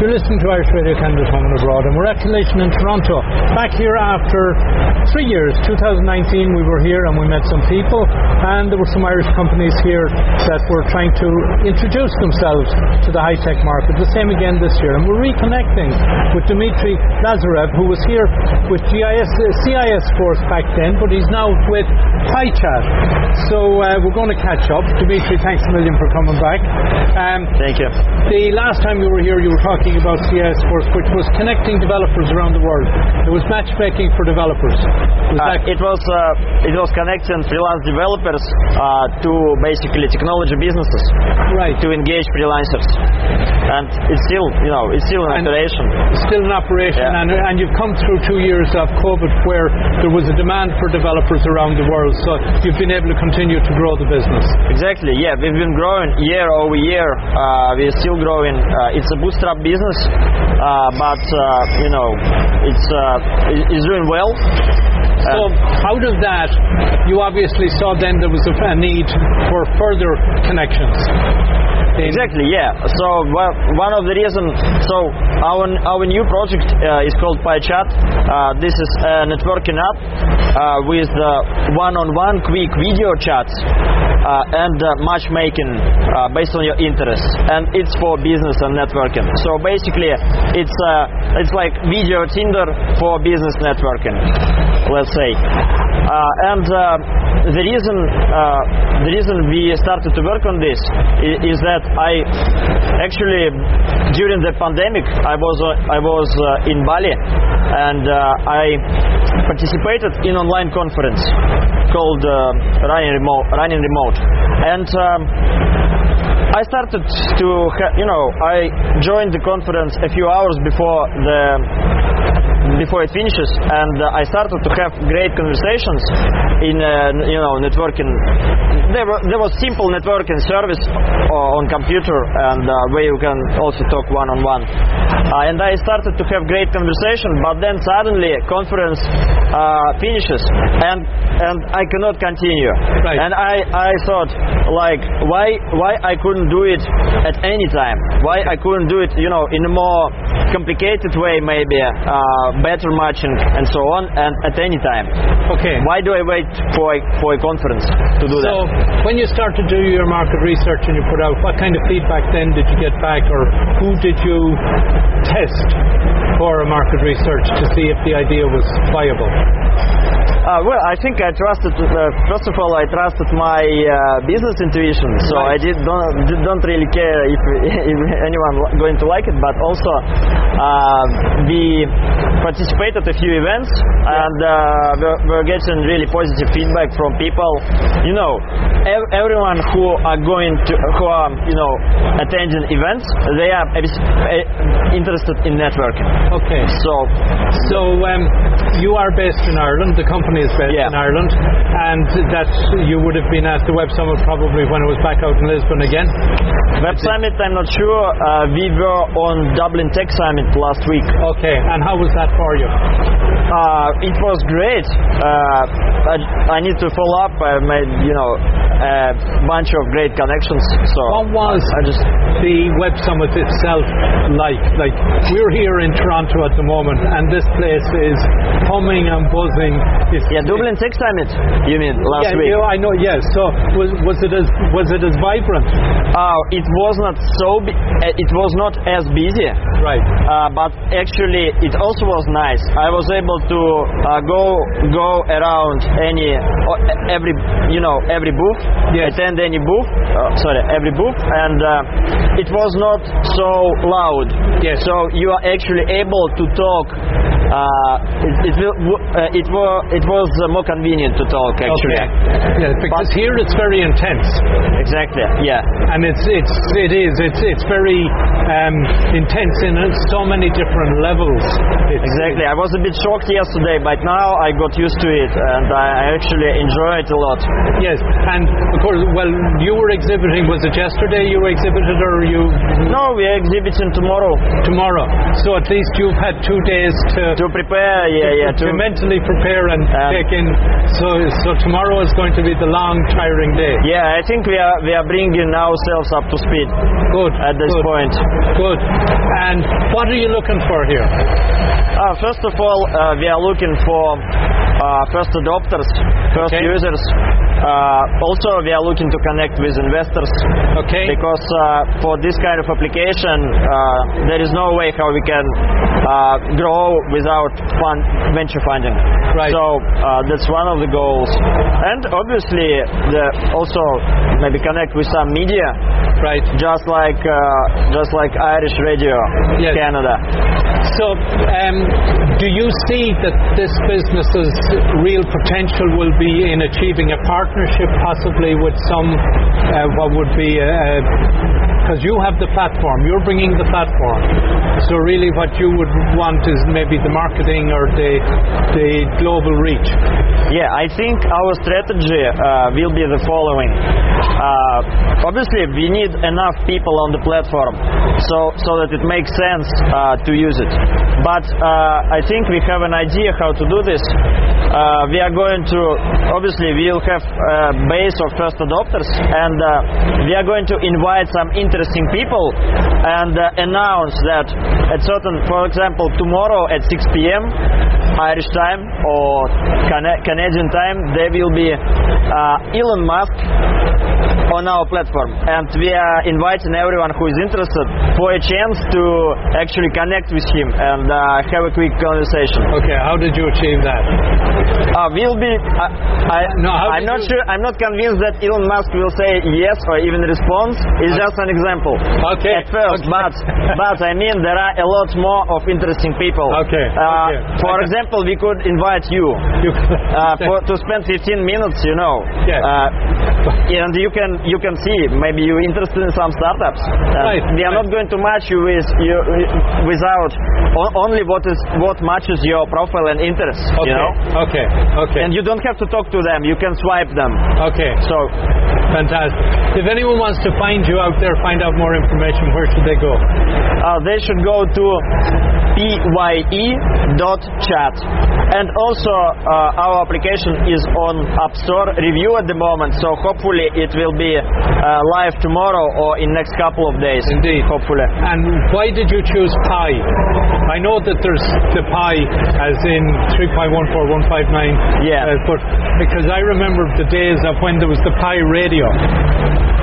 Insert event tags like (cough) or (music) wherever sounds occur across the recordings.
You're listening to Irish Radio Canada Home and Abroad, and we're at Collision in Toronto. Back here after three years, 2019, we were here and we met some people, and there were some Irish companies here that were trying to introduce themselves to the high tech market. The same again this year, and we're reconnecting with Dimitri Lazarev, who was here with GIS, uh, CIS Force back then, but he's now with HiChat. So uh, we're going to catch up. Dimitri, thanks a million for coming back. Um, Thank you. the last time you were here, you were talking about CIS Force, which was connecting developers around the world. It was matchmaking for developers. Was Uh, it was uh, it was connecting freelance developers uh, to basically technology businesses right? to engage freelancers, and it's still you know it's still in And- operation. Still in operation, Yeah. and, and you've come through two years of COVID where there was a demand for developers around the world, so you've been able to continue to grow the business. Exactly. Yeah, we've been growing year over year. Uh, we're still growing. Uh, it's a bootstrap business, uh, but uh, you know it's uh, it's doing well. So out of that, you obviously saw then there was a, a need for further connections. Exactly, yeah. So well, one of the reasons, so our our new project uh, is called PyChat. Uh, this is a networking app uh, with uh, one-on-one quick video chats uh, and uh, matchmaking uh, based on your interests, and it's for business and networking. So basically, it's uh, it's like video Tinder for business networking, let's say. And uh, the reason uh, the reason we started to work on this is, is that I actually during the pandemic I was uh, I was in Bali and I participated in online conference called uh, Running Remote Running Remote and. Um, I started to, you know, I joined the conference a few hours before the before it finishes, and uh, I started to have great conversations in, uh, you know, networking. There, were, there was simple networking service uh, on computer, and uh, where you can also talk one on one. And I started to have great conversation, but then suddenly conference uh, finishes, and and I cannot continue. Right. And I I thought like why why I couldn't do it at any time? Why I couldn't do it, you know, in a more complicated way, maybe uh, better matching and so on, and at any time. Okay. Why do I wait for a, for a conference to do that? So when you start to do your market research and you put out, what kind of feedback then did you get back, or who did you test for a market research to see if the idea was viable? Uh, well, I think I trusted. Uh, first of all, I trusted my uh, business intuition, so Right. I did don't don't really care if, (laughs) if anyone going to like it. But also, uh, we participated a few events, and uh, we're, we're getting really positive feedback from people. You know, ev- everyone who are going to who are you know attending events, they are uh, interested in networking. Okay. So So um, you are based in Ireland. The company is based Yeah. in Ireland, and that you would have been at the Web Summit probably when it was back out in Lisbon again. Web Summit, I'm not sure. Uh, we were on Dublin Tech Summit last week. Okay. And how was that for you? Uh, it was great. Uh, I, I need to follow up. I made, you know, a bunch of great connections. So What was I just the Web Summit itself like? Like we're here in Toronto at the moment, and this place is humming and buzzing. It's, yeah, Dublin Tech Summit. You mean last Yeah, week? yeah, I know. Yes. So was, was it as was it as vibrant? Uh, it was not so. Uh, it was not as busy. Right. Uh, but actually, it also was nice. I was able to uh, go go around any every you know every booth, Yes. attend any booth. Uh, sorry, every booth, and uh, it was not so loud. Yes. So you are actually able to talk. Uh, it, it, will, uh, it, were, it was uh, more convenient to talk actually. Okay. Yeah, because here it's very intense, Exactly. Yeah. and it's it's it is it's it's very um, intense in so many different levels. It's, Exactly. I was a bit shocked yesterday, but now I got used to it, and I actually enjoy it a lot. Yes, and of course, well, you were exhibiting. Was it yesterday you exhibited, or you No, we are exhibiting tomorrow tomorrow? So at least you've had two days to to prepare. Yeah, yeah. to To mentally prepare and Um, take in. So so tomorrow is going to be the long, tiring day. yeah, I think we are we are bringing ourselves up to speed Good. at this good, point. Good. And what are you looking for here? Uh, first of all, uh, we are looking for uh, first adopters, first Okay. users. Uh, also, we are looking to connect with investors Okay. because uh, for this kind of application, uh, there is no way how we can uh, grow without fund, venture funding. Right. So uh, that's one of the goals, and obviously, the, also maybe connect with some media, Right. just like uh, just like Irish Radio Yes. Canada. So, um, do you see that this business's real potential will be in achieving a partnership, possibly with some uh, what would be because you have the platform, you're bringing the platform. So really, what you would want is maybe the marketing or the the global reach. Yeah, I think our strategy uh, will be the following. Uh, obviously, we need enough people on the platform so so that it makes sense uh, to use it. But uh, I think we have an idea how to do this. Uh, we are going to obviously we will have a base of first adopters, and uh, we are going to invite some interesting people and uh, announce that at certain, for example, tomorrow at 6 p.m. Irish time or Cana- Canadian time, there will be uh, Elon Musk on our platform, and we are inviting everyone who is interested for a chance to actually connect with him and uh, have a quick conversation. Okay, how did you achieve that? Uh, we'll be. I, I, No, I'm not sure. I'm not convinced that Elon Musk will say yes or even respond. It's just an example. Okay, At first, okay. but but I mean there are a lot more of interesting people. Okay, Uh, okay. For example, we could invite you. You, Uh, for, to spend 15 minutes, you know, Yes. uh, and you can you can see maybe you're interested in some startups. Uh, Right, We are right. not going to match you with you without o- only what is what matches your profile and interests. okay, You know, okay, okay, and you don't have to talk to them. You can swipe them. okay. So Fantastic. If anyone wants to find you out there, find out more information, where should they go? uh, they should go to pye.chat. And also, uh, our application is on App Store review at the moment, so hopefully it will be uh, live tomorrow or in next couple of days. Indeed. Hopefully. And why did you choose Pi? I know that there's the Pi as in 3.14159. Yeah. Uh, but because I remember the days of when there was the Pi radio.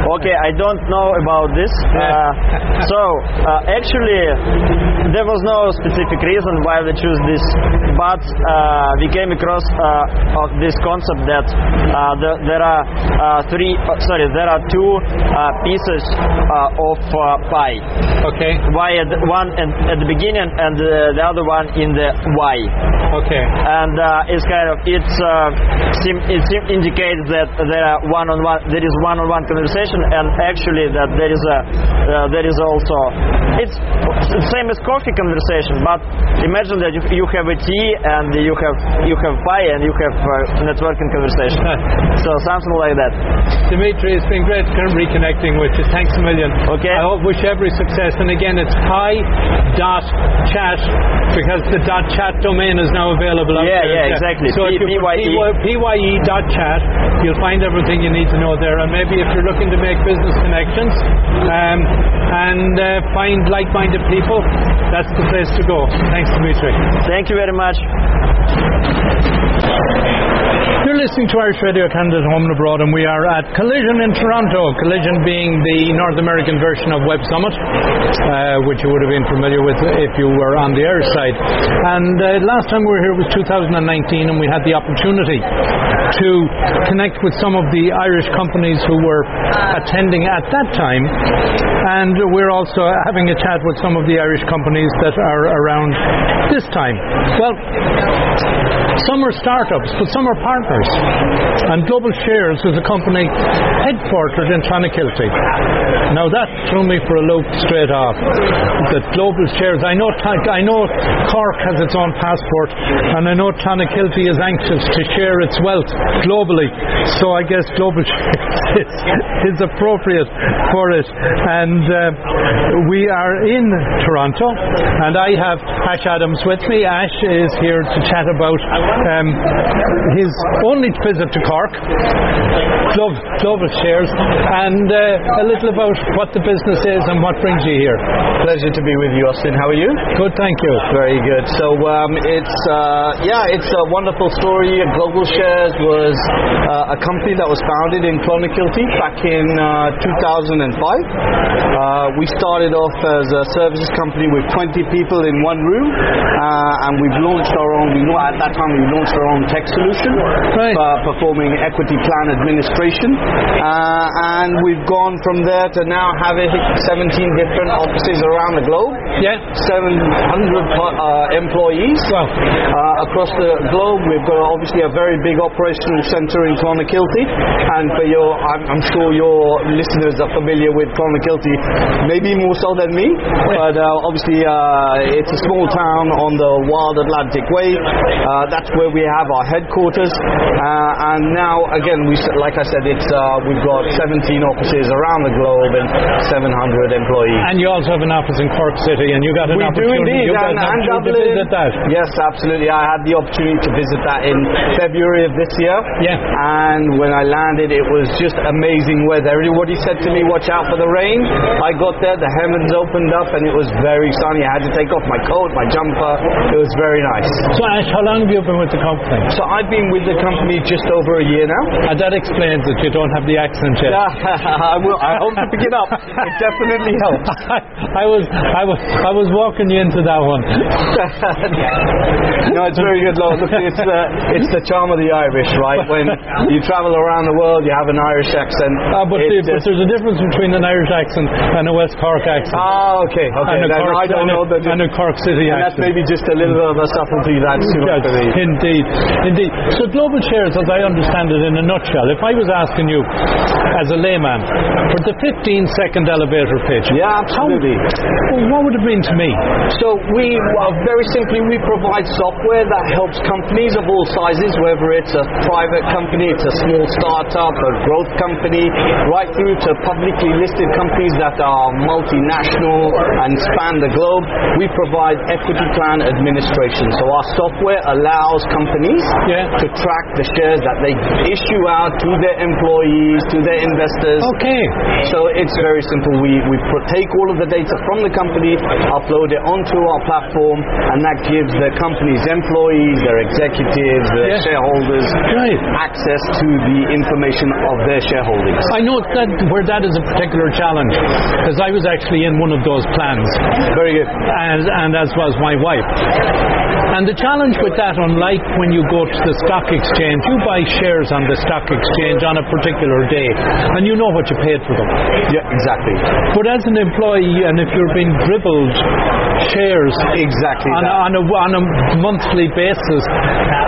Okay, I don't know about this. Uh, (laughs) so, uh, actually, there was no specific reason why we choose this, but uh, we came across uh, of this concept that uh, the, there are uh, three, uh, sorry, there are two uh, pieces uh, of uh, pie. Okay. Y at one at the beginning and uh, the other one in the Y Okay. and uh, it's kind of it's uh, it indicates that there are one-on-one there is one-on-one conversation and actually that there is a uh, there is also it's the same as coffee conversation but imagine that you, have a tea and you have you have pie and you have uh, networking conversation (laughs) so something like that Dimitri, it's been great reconnecting with you. Thanks a million. Okay. I hope wish every success. And again, it's pi dot chat because the dot chat domain is now available. Yeah, there. yeah, exactly. So if you. PYE dot chat, you'll find everything you need to know there. And maybe if you're looking to make business connections um, and uh, find like-minded people, that's the place to go. Thanks, Dimitri. thank you very much You're listening to Irish Radio Canada Home and Abroad, and we are at Collision in Toronto. Collision being the North American version of Web Summit, uh, which you would have been familiar with if you were on the Irish side. And uh, last time we were here was 2019, and we had the opportunity to connect with some of the Irish companies who were attending at that time. And we're also having a chat with some of the Irish companies that are around this time. Well, some are startups, but some are partners. And Global Shares is a company headquartered in Clonakilty. Now that threw me for a loop straight off. That Global Shares, I know, I know Cork has its own passport, and I know Clonakilty is anxious to share its wealth globally. So I guess Global Shares (laughs) is, appropriate for it. And uh, we are in Toronto, and I have Ash Adams with me. Ash is here to chat about um, his only visit to Cork, Global, Global Shares, and uh, a little about what the business is and what brings you here. Pleasure to be with you, Austin. How are you? Good, thank you. Very good. So um, it's uh, yeah, it's a wonderful story. Global Shares was uh, a company that was founded in Clonakilty back in uh, 2005. Uh, we started off as a services company with 20 people in one room, uh, and we've launched our own. We know at that time we launched our own tech solution Right. performing equity plan administration, uh, and we've gone from there to now having 17 different offices around the globe. Yeah. 700 uh, employees Wow. uh, across the globe. We've got obviously a very big operational centre in Clonakilty, and for your, I'm, I'm sure your listeners are familiar with Clonakilty, maybe more so than me. But uh, obviously, uh, it's a small town on the Wild Atlantic Way. Uh, that's where we have our headquarters, uh, and now again, we like I said, it's uh, we've got 17 offices around the globe and 700 employees. And you also have an office in Cork City, and you got an We do indeed, you got and, an and opportunity to Dublin. visit that. Yes, absolutely. I had the opportunity to visit that in February of this year. Yeah. And when I landed, it was just amazing weather. Everybody said to me, "Watch out for the rain." I got there, the heavens opened up, and it was very sunny. I had to take off my coat, my jumper. It was very nice. So, Ash, how long have you been with the company? So I've been with the company just over a year now. And that explains that you don't have the accent yet. (laughs) I will. I hope to pick it up. It definitely helps. (laughs) I was, I was, I was walking you into that one. (laughs) no, it's very good. Look, it's the it's the charm of the Irish, right? When you travel around the world, you have an Irish accent. Uh, but, the, but there's a difference between an Irish accent and a West Cork accent. Ah, okay, okay. and a Cork, I don't know the and a Cork City and that's maybe just a little bit of a subtlety that's too much for me. Indeed, indeed. So global shares, as I understand it in a nutshell, if I was asking you, as a layman, for the 15-second elevator pitch, Yeah, absolutely. well, what would it mean to me? So we, well, very simply, we provide software that helps companies of all sizes, whether it's a private company, it's a small startup, a growth company, right through to publicly listed companies that are multinational and span the globe. We provide equity plan administration. So our software allows companies Yeah. to track the shares that they issue out to their employees, to their investors. Okay. So it's very simple. We, we take all of the data from the company, upload it onto our platform, and that gives the company's employees, their executives, their Yeah. shareholders Right. access to the information of their shareholdings. I know that where that is a particular challenge, because I was actually in one of those plans, Very good. and, and as was my wife. And the challenge with that, unlike when you go to the stock exchange, you buy shares on the stock exchange on a particular day, and you know what you paid for them. Yeah, exactly. But as an employee, and if you're being dribbled shares Exactly on a, on a, on a monthly basis,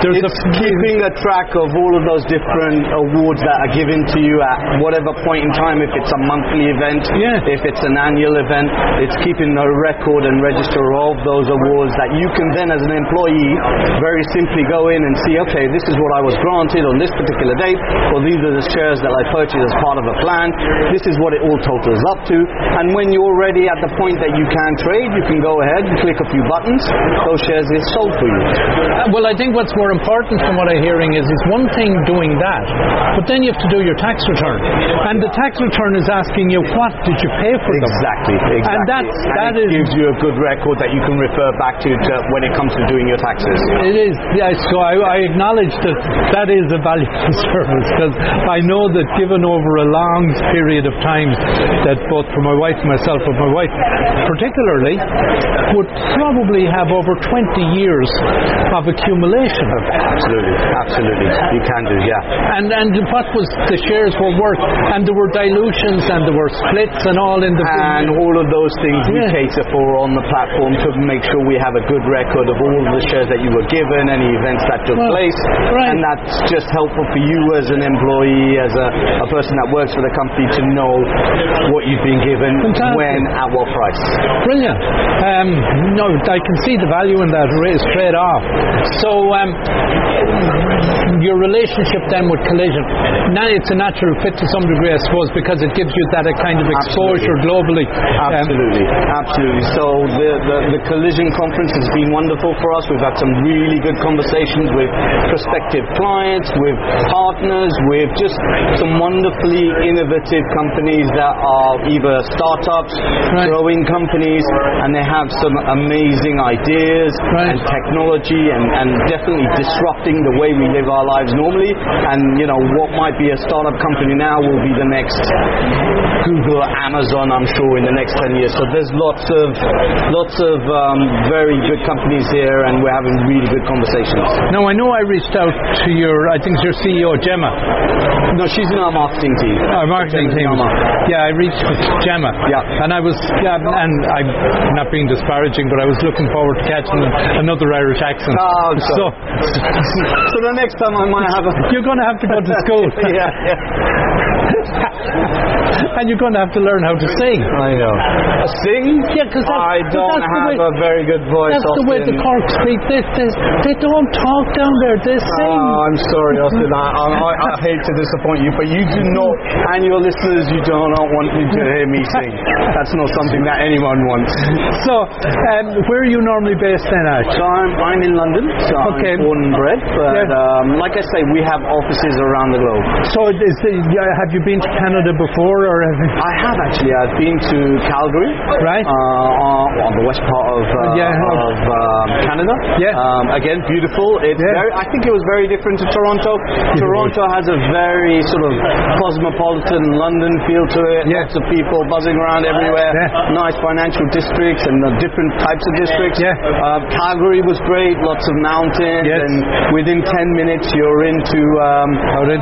there's It's a keeping a track of all of those different awards that are given to you at whatever point in time, if it's a monthly event, Yeah. if it's an annual event, it's keeping a record and register of those awards that you can then, as an employee, very simply go in and see, okay, this is what I was granted on this particular date, or these are the shares that I purchased as part of a plan, this is what it all totals up to, and when you're ready at the point that you can trade, you can go ahead and click a few buttons, those shares get sold for you. Uh, Well, I think what's more important from what I'm hearing is it's one thing doing that, but then you have to do your tax return, and the tax return is asking you what did you pay for them. Exactly, exactly. And that's And that it is gives you a good record that you can refer back to, to when it comes to doing your taxes. It is, yes. So I, I acknowledge that that is a valuable (laughs) service because I know that given over a long period of time, that both for my wife and myself, but my wife particularly, would probably have over 20 years of accumulation. Absolutely, absolutely. You can do, yeah. And and what was the shares were worth, and there were dilutions and there were splits and all in the. And all of those things we cater for on the platform to make sure we have a good record of all of the shares that you were given, any events that took Well, place. right. And that's just helpful for you as an employee, as a, a person that works for the company to know what you've been given, Fantastic. when, at what price. Brilliant. Um, no, I can see the value in that ra- straight off. So, um, your relationship then with Collision, now it's a natural fit to some degree, I suppose, because it gives you that kind of exposure globally. Um, Absolutely, absolutely. So the, the, the collision conference has been wonderful for us. We've had some really good conversations with prospective clients, with partners, with just some wonderfully innovative companies that are either startups, Right. growing companies, and they have some amazing ideas Right. and technology and, and definitely disrupting the way we live our lives normally. And you know what might be a startup company now will be the next Google, Amazon, I'm sure, in the next 10 years. So there's lots of lots of um, very good companies here, and we're having really good conversations. Now, I know I reached out to your, I think it's your CEO, Gemma, No, she's in our marketing team. our marketing team. Yeah, I reached Gemma. Yeah. And I was, yeah, and I'm not being disparaging, but I was looking forward to catching another Irish accent. Oh, so, (laughs) So the next time I might have a. (laughs) you're going to have to go to school. (laughs) yeah, yeah. (laughs) and you're going to have to learn how to sing. I know. Sing? Yeah, 'cause that's- I 'cause don't that's have way- a very good voice. That's the way the Austin. Cork speak. They, they, they don't talk down there. They sing. Oh, I'm sorry, Austin. I, I, I I hate to disappoint you, but you do not, and your listeners, you do not want me to hear me sing. That's not something that anyone wants. So, um, where are you normally based then, Ash? So I'm, I'm in London, so Okay. I'm born and bred, but Yeah. um, like I say, we have offices around the globe. So, is the, have you been to Canada before, or you, I have actually. I've been to Calgary, Right. uh, on, the west part of uh, Yeah. of um, Canada. Yeah. Um, again, beautiful. It's Yeah. very. I think it was very different to Toronto. Toronto has a very sort of cosmopolitan London feel to it. Yeah. Lots of people buzzing around everywhere. Yeah. Nice financial districts and uh, different types of districts. Yeah. Uh, Calgary was great. Lots of mountains, Yes. and within ten minutes you're into um,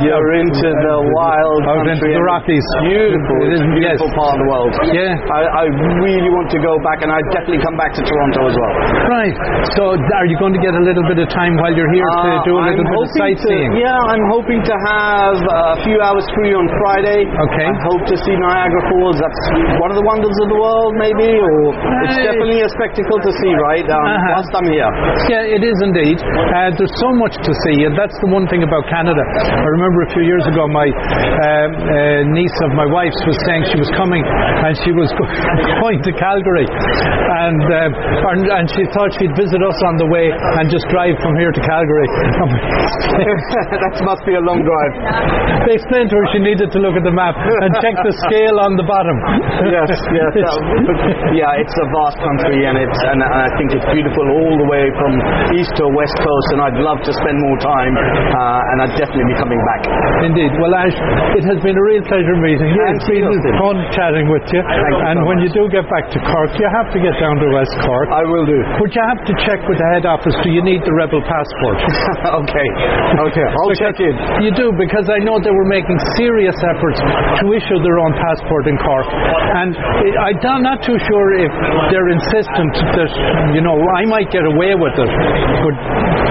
you're into the wild Out into the Rockies. Beautiful. It It's is, a beautiful yes. part of the world. Yeah. I, I really want to go back, and I definitely come back to Toronto as well. Right. So, are you going to get a little bit of time while you're here to Uh, do a I'm little bit of sightseeing? To, yeah, I'm hoping to have a few hours free on Friday. Okay. I hope to see Niagara Falls. That's one of the wonders of the world, maybe, or it's Uh, definitely a spectacle to see, right? Um, Uh-huh. Whilst I'm here. Yeah, it is indeed. Uh, there's so much to see, and that's the one thing about Canada. I remember a few years ago, my um, uh, niece of my wife's was saying she was coming, and she was (laughs) going to Calgary, and, um, and and she thought she'd visit us on the way and just drive from here to Calgary. (laughs) that must be a long drive. they explained to her she needed to look at the map and check the (laughs) scale on the bottom. yes, yes. that- yeah, it's a vast country, and it's and I think it's beautiful all the way from east to west coast. And I'd love to spend more time, uh, and I'd definitely be coming back. Indeed. Well, Ash, it has been a real pleasure meeting you. Thank It's been fun chatting with you. you and so when much. you do get back to Cork, you have to get down to West Cork. I will do. But you have to check with the head office. Do you need the rebel passport? (laughs) okay, okay. I'll check in. You do because I know they were making serious efforts to issue their own passport in Cork, and I- I'm not too sure if they're insistent that you know I might get away with it, but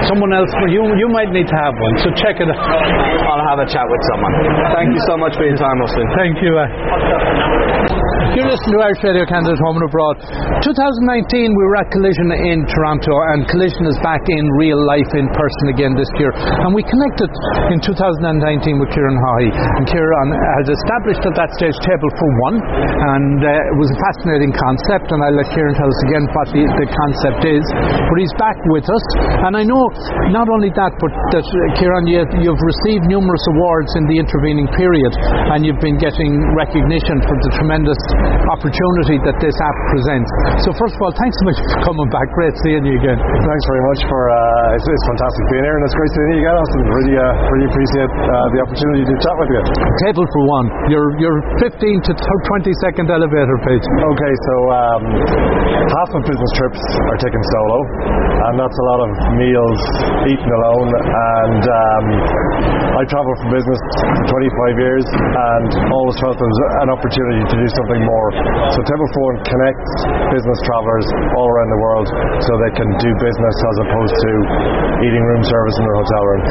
someone else you you might need to have one. So check it out. I'll have a chat with someone. Thank you so much for your time, Austin. Thank you. Uh, you're listening to Irish Radio Canada Home and Abroad. 2019, we were at Collision in Toronto, and Collision is back in real life in person again this year. And we connected in 2019 with Ciaran Haughey. And Ciaran had established at that stage Table for One, and uh, it was a fascinating concept. And I'll let Ciaran tell us again what the, the concept is. But he's back with us, and I know not only that, but that uh, Ciaran, you, you've received numerous awards in the intervening period, and you've been getting recognition for the tremendous opportunity that this app presents. So first of all, thanks so much for coming back. Great seeing you again. Thanks very much for uh, it's, it's fantastic being here, and it's great seeing you again, Austin. Really, uh, really appreciate uh, the opportunity to chat with you. Table for one, your your 15 to 20 second elevator pitch. Okay, so um, half of business trips are taken solo, and that's a lot of meals eaten alone. And um, I travel for business for 25 years, and always felt there was an opportunity to do something more. So Table for One connects business travelers all around the world so they can do business as opposed to eating room service in their hotel room.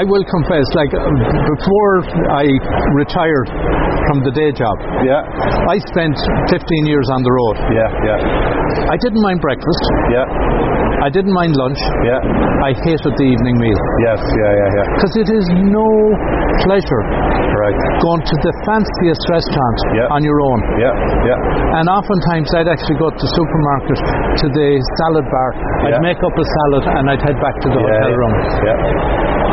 I will confess, like before I retired from the day job, Yeah, I spent 15 years on the road. yeah, yeah, I didn't mind breakfast. yeah, I didn't mind lunch. yeah. I hated the evening meal Yes, yeah, yeah, yeah. because it is no pleasure Correct. going to the fanciest restaurant Yeah. on your own. Yeah, yeah. And oftentimes I'd actually go to the supermarket to the salad bar. I'd Yeah. make up a salad and I'd head back to the hotel room. Yeah.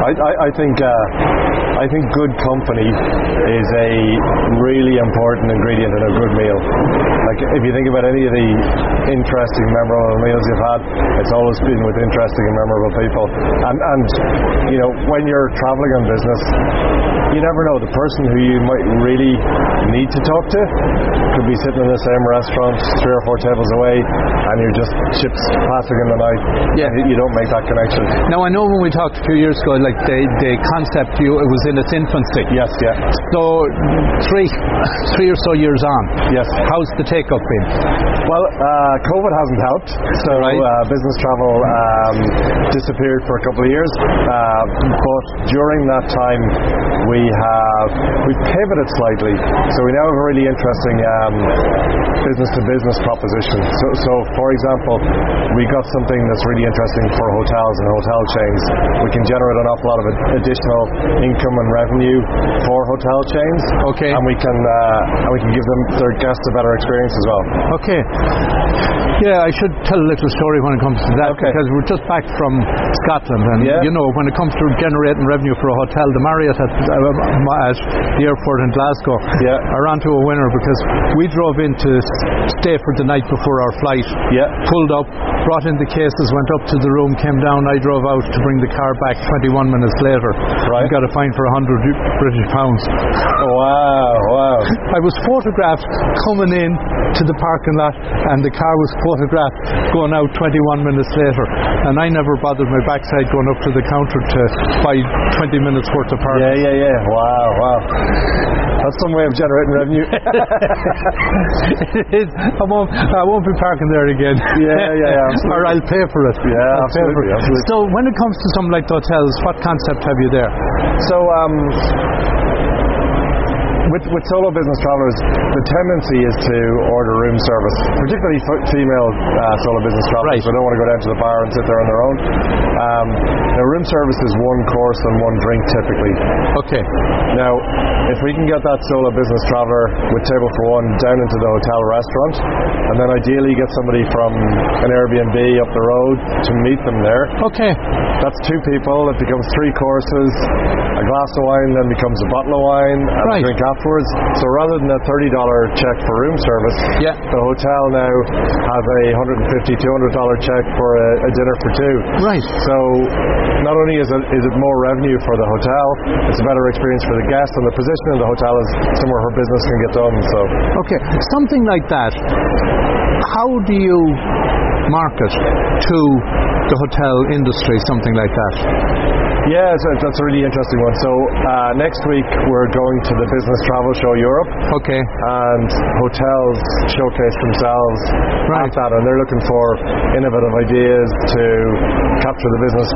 I, I, I think uh, I think good company is a really important ingredient in a good meal. Like if you think about any of the interesting, memorable meals you've had, it's always been with interesting and memorable people. And and you know when you're traveling on business, you never know the person who you might really need to talk to could be sitting in the same restaurant three or four tables away, and you're just ships passing in the night. Yeah. you don't make that connection. Now I know when we talked a few years ago, like the, the concept you it was in its infancy. Yes, yeah. So three three or so years on. Yes. How's the take up been? Well, uh, COVID hasn't helped, so Right. uh, business travel um, disappeared for a couple of years. Uh, during that time, we have we pivoted slightly. So we now have a really interesting um, business-to-business proposition. So, so, for example, we got something that's really interesting for hotels and hotel chains. We can generate an awful lot of additional income and revenue for hotel chains. Okay. and we can uh, and we can give them their guests a better experience as well. Okay. Yeah, I should tell a little story when it comes to that Okay. because we're just back from Scotland, and Yeah. you know when it comes to revenue for a hotel, the Marriott at, uh, at the airport in Glasgow Yeah. are onto a winner because we drove in to stay for the night before our flight. Yeah. Pulled up, brought in the cases, went up to the room, came down. I drove out to bring the car back 21 minutes later. Right. We got a fine for 100 British pounds. Wow, wow. I was photographed coming in to the parking lot, and the car was photographed going out 21 minutes later. And I never bothered my backside going up to the counter to buy 20 minutes worth of parking. Yeah, yeah, yeah. Wow, wow. That's some way of generating revenue. (laughs) it is. I won't, I won't be parking there again. Yeah, yeah, yeah, (laughs) or I'll pay for it. Yeah, I'll pay for absolutely, it. absolutely. So when it comes to something like the hotels, what concept have you there? so, um, with, with solo business travelers, the tendency is to order room service, particularly f- female uh, solo business travelers Right. who don't want to go down to the bar and sit there on their own. Um, now, room service is one course and one drink typically. Okay. Now, if we can get that solo business traveller with table for one down into the hotel restaurant, and then ideally get somebody from an Airbnb up the road to meet them there, Okay. that's two people. It becomes three courses. A glass of wine then becomes a bottle of wine and Right. a drink afterwards. So rather than a $30 check for room service, Yeah. the hotel now has a $150, $200 check for a, a dinner for two. Right. So not only is it, is it more revenue for the hotel, it's a better experience for the guest, and the position in the hotel is somewhere her business can get done. So Okay, something like that. How do you market to the hotel industry, something like that? Yeah, so that's a really interesting one. So uh, next week we're going to the Business Travel Show Europe. Okay, and hotels showcase themselves Right. at that, and they're looking for innovative ideas to capture the business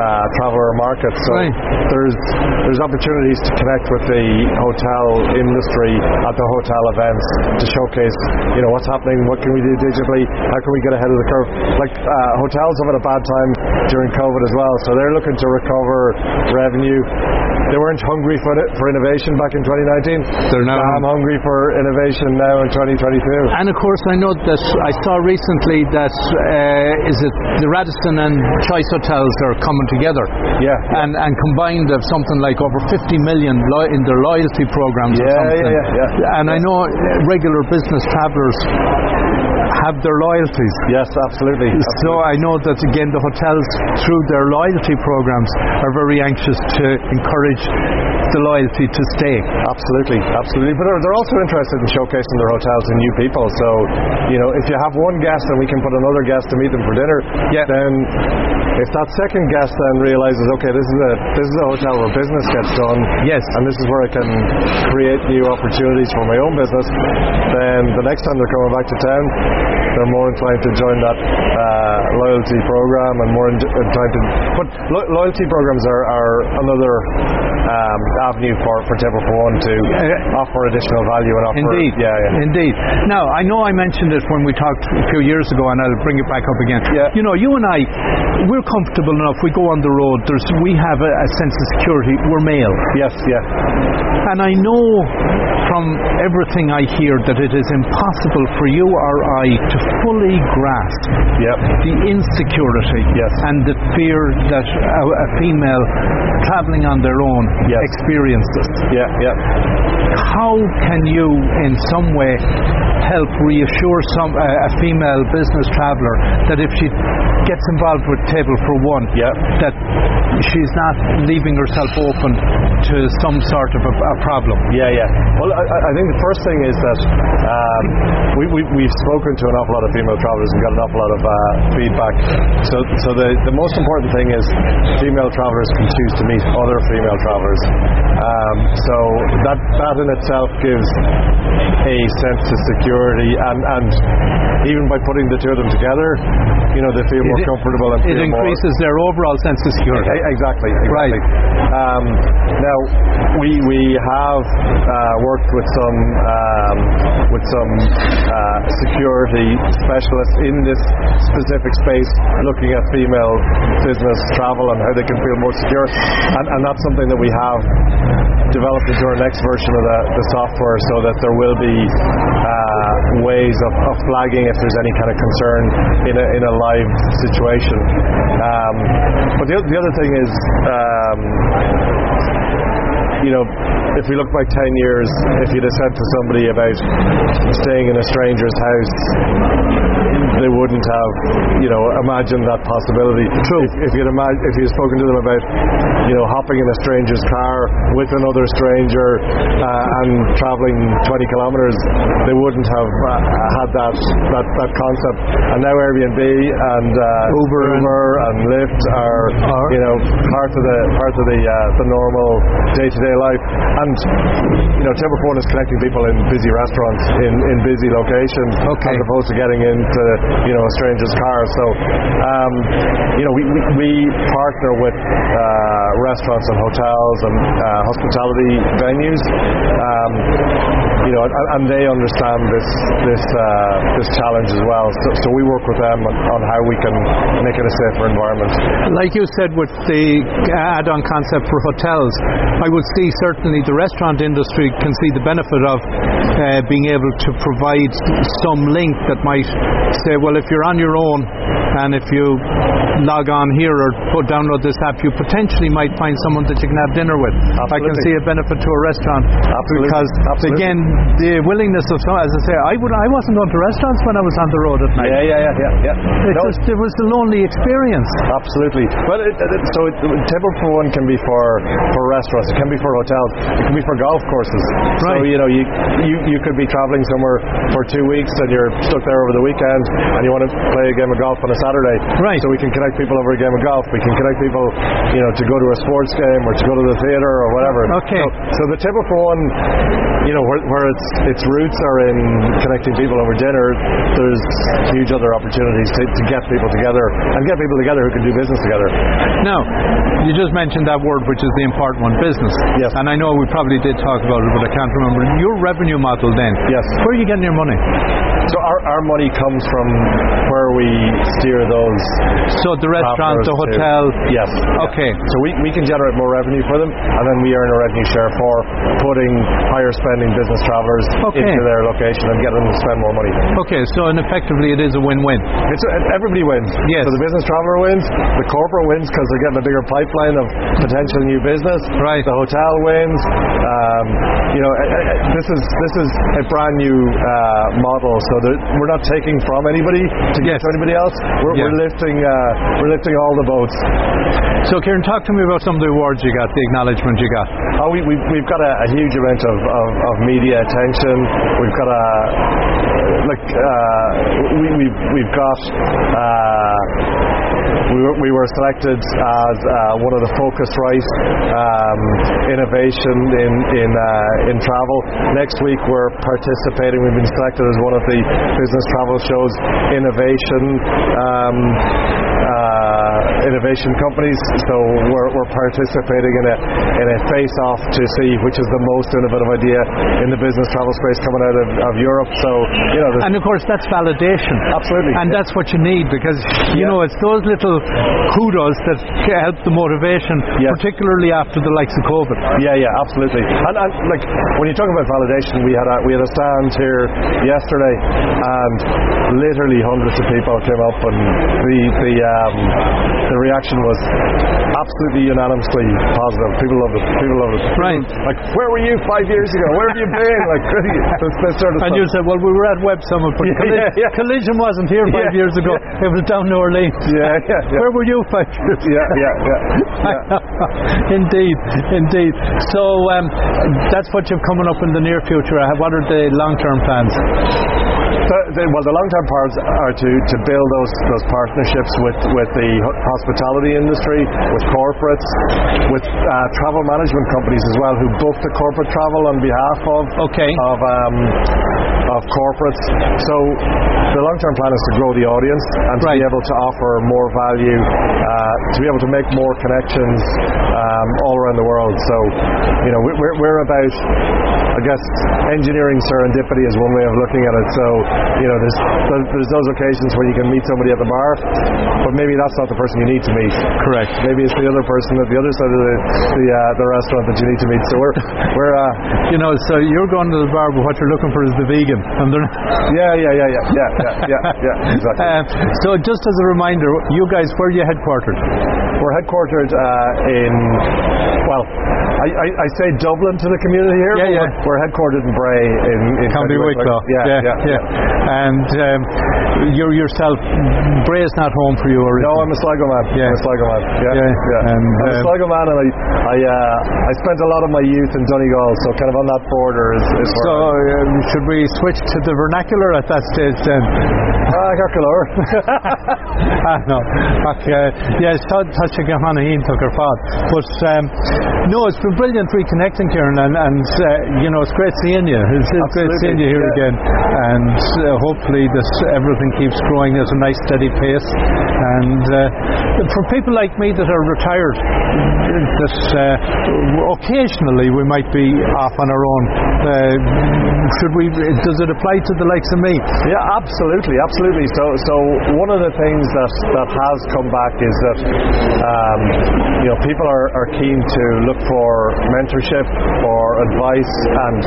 uh, traveler market. So Right. there's there's opportunities to connect with the hotel industry at the hotel events to showcase, you know, what's happening, what can we do digitally, how can we get ahead of the curve. Like uh, hotels have had a bad time during COVID as well, so they're looking to recover revenue. They weren't hungry for it, for innovation back in 2019. They're now- I'm hungry for innovation now in 2022. and of course I know that I saw recently that uh, is it the Radisson and Choice hotels are coming together. Yeah. And and combined of something like over 50 million lo- in their loyalty programs or Yeah, something. yeah, yeah, yeah. And I know regular business travelers have their loyalties. Yes, absolutely. So I know that again the hotels through their loyalty programs are very anxious to encourage the loyalty to stay. Absolutely, absolutely. But they're, also interested in showcasing their hotels to new people. So, you know, if you have one guest and we can put another guest to meet them for dinner, Yeah. then if that second guest then realizes, okay, this is a this is a hotel where business gets done, Yes. and this is where I can create new opportunities for my own business, then the next time they're coming back to town, they're more inclined to join that uh, loyalty program and more inclined to. But lo- loyalty programs are, are another um, avenue for, for One to uh, offer additional value and offer. Indeed. Yeah, yeah. Indeed. Now, I know I mentioned it when we talked a few years ago, and I'll bring it back up again. Yeah. You know, you and I, we're comfortable enough. We go on the road. There's, we have a, a sense of security. We're male. Yes, yeah. And I know from everything I hear that it is impossible for you or I to fully grasp Yep. the insecurity Yes. and the fear that a, a female traveling on their own Yes. experiences. Yeah, yeah. How can you, in some way, help reassure some uh, a female business traveller that if she gets involved with Table for One, Yeah. that she's not leaving herself open to some sort of a, a problem? Yeah, yeah. Well, I, I- think the first thing is that um, we, we, we've spoken to an awful lot of female travelers and got an awful lot of uh, feedback. So, so the, the most important thing is female travelers can choose to meet other female travelers. Um, so that, that in itself gives a sense of security, and, and even by putting the two of them together, you know, they feel more It- comfortable and It feel more. increases their overall sense of security. E- Exactly. Right. Um, now we we have uh, worked with some um, with some uh, security specialists in this specific space, looking at female business travel and how they can feel more secure, and, and that's something that we have developed into our next version of the, the software, so that there will be uh, ways of, of flagging if there's any kind of concern in a in a live situation. Um, but the, the other thing is. Um, you know, if we look back 10 years, if you'd have said to somebody about staying in a stranger's house, they wouldn't have, you know, imagined that possibility. True. If, if you'd imagine, if you'd spoken to them about, you know, hopping in a stranger's car with another stranger uh, and traveling 20 kilometres, they wouldn't have uh, had that, that that concept. And now Airbnb and uh, Uber and- Uber and Lyft are, Are- you know, part of the part of the uh, the normal day-to-day life. And you know, Table for One is connecting people in busy restaurants in, in busy locations, Okay. as opposed to getting into you know a stranger's car. So, um, you know, we, we, we partner with uh, restaurants and hotels and uh, hospitality venues. Um, you know, and, and they understand this this uh, this challenge as well. So, so we work with them on, on how we can make it a safer environment. Like you said with the add-on concept for hotels, I would see certainly the restaurant industry can see the benefit of uh, being able to provide some link that might say, well, if you're on your own and if you log on here or put download this app, you potentially might find someone that you can have dinner with. I can see a benefit to a restaurant Absolutely. because Absolutely. again, the willingness of some, as I say, I would I wasn't going to restaurants when I was on the road at night. Yeah, yeah, yeah, yeah. yeah. It No, just it was a lonely experience. Absolutely. Well, it, it, so it, table for one can be for for restaurants. It can be for hotels. It can be for golf courses. So you know, you, you you could be traveling somewhere for two weeks and you're stuck there over the weekend, and you want to play a game of golf on a Saturday. Right. So we can connect people over a game of golf. We can connect people, you know, to go to a sports game or to go to the theatre or whatever. Okay. So, so the table for one, you know, where, where its its roots are in connecting people over dinner, there's huge other opportunities to, to get people together and get people together who can do business together. Now, you just mentioned that word, which is the important one, business. Yes. And I know we probably did talk about it, but I can't remember. Your revenue model then. Yes. Where are you getting your money? So our, our money comes from where we steer those. So the restaurant, the to- hotel. Yes. Okay. So we, we can generate more revenue for them, and then we earn a revenue share for putting higher spending business travelers Okay. into their location and getting them to spend more money. Okay, so and effectively it is a win-win. It's, everybody wins. Yes. So the business traveler wins, the corporate wins because they're getting a bigger pipeline of potential new business. Right. The hotel wins. Um, you know, eh, eh, this is this is a brand new uh, model, so we're not taking from anybody to give to anybody else. we're, Yeah. we're lifting uh, we're lifting all the boats. So, Ciaran, talk to me about some of the awards you got, the acknowledgement you got. Oh, we, we've, we've got a, a huge amount of, of, of media attention. We've got a like uh, we, we've we've got. Uh, we were, we were selected as uh, one of the Phocuswright um, innovation in in uh, in travel. Next week we're participating. We've been selected as one of the business travel shows innovation. Um, uh, innovation companies, so we're, we're participating in a in a face-off to see which is the most innovative idea in the business travel space coming out of, of Europe. So you know, And of course, that's validation. Absolutely, And yeah. that's what you need because, you Yeah. know, it's those little kudos that help the motivation, Yes. particularly after the likes of COVID. Yeah, yeah, absolutely. And, and like when you talk about validation, we had a we had a stand here yesterday, and literally hundreds of people came up, and the the um, the reaction was absolutely unanimously positive. People loved it. People loved it. Right. Like, where were you five years ago? Where have you been? Like, this, this sort of And stuff. you said, well, we were at Web Summit, but (laughs) Yeah, Colli- yeah, yeah. Collision wasn't here five years ago. It was down New Orleans. (laughs) yeah, yeah. Where were you five years ago? yeah, yeah, yeah, (laughs) indeed, indeed. So um, that's what you've coming up in the near future. What are the long-term plans? The, the, well, the long-term plans are to, to build those those partnerships with, with the hospitality industry, with corporates, with uh, travel management companies as well, who book the corporate travel on behalf of Okay. of um, of corporates. So the long-term plan is to grow the audience and to Right. be able to offer more value, uh, to be able to make more connections um, all around the world. So you know we- we're, we're about I guess engineering serendipity is one way of looking at it. So, you know, there's there's those occasions where you can meet somebody at the bar, but maybe that's not the person you need to meet. Correct. Maybe it's the other person at the other side of the the, uh, the restaurant that you need to meet. So we're we're uh, You know, so you're going to the bar, but what you're looking for is the vegan. And they're (laughs) yeah yeah yeah yeah yeah yeah yeah, yeah exactly. (laughs) Um, so just as a reminder, you guys, where are you headquartered? We're headquartered uh, in, well, I, I, I say Dublin to the community here. Yeah, but yeah. We're, we're headquartered in Bray in, in County Wicklow. Yeah, yeah, yeah. And um, you yourself, Bray is not home for you, or No. I'm a Sligo man. Yeah. I'm a Sligo man. Yeah, Yeah, yeah. and, I'm a um, Sligo man, and I, I, uh, I spent a lot of my youth in Donegal, so kind of on that border is, is. So um, should we switch to the vernacular at that stage then? Ah, Kirkalore. (laughs) ah, no. Okay. Yeah, it's touching on a took her fad. But um, no, it's been brilliant reconnecting, Ciaran, and, and uh, you know, it's great seeing you. It's, it's great seeing you here yeah. again. And uh, hopefully this everything keeps growing at a nice steady pace. And uh, for people like me that are retired, that uh, occasionally we might be off on our own. Uh, should we? Does it apply to the likes of me? Yeah, absolutely, absolutely. So, so one of the things that, that has come back is that um, you know people are, are keen to look for mentorship or advice, and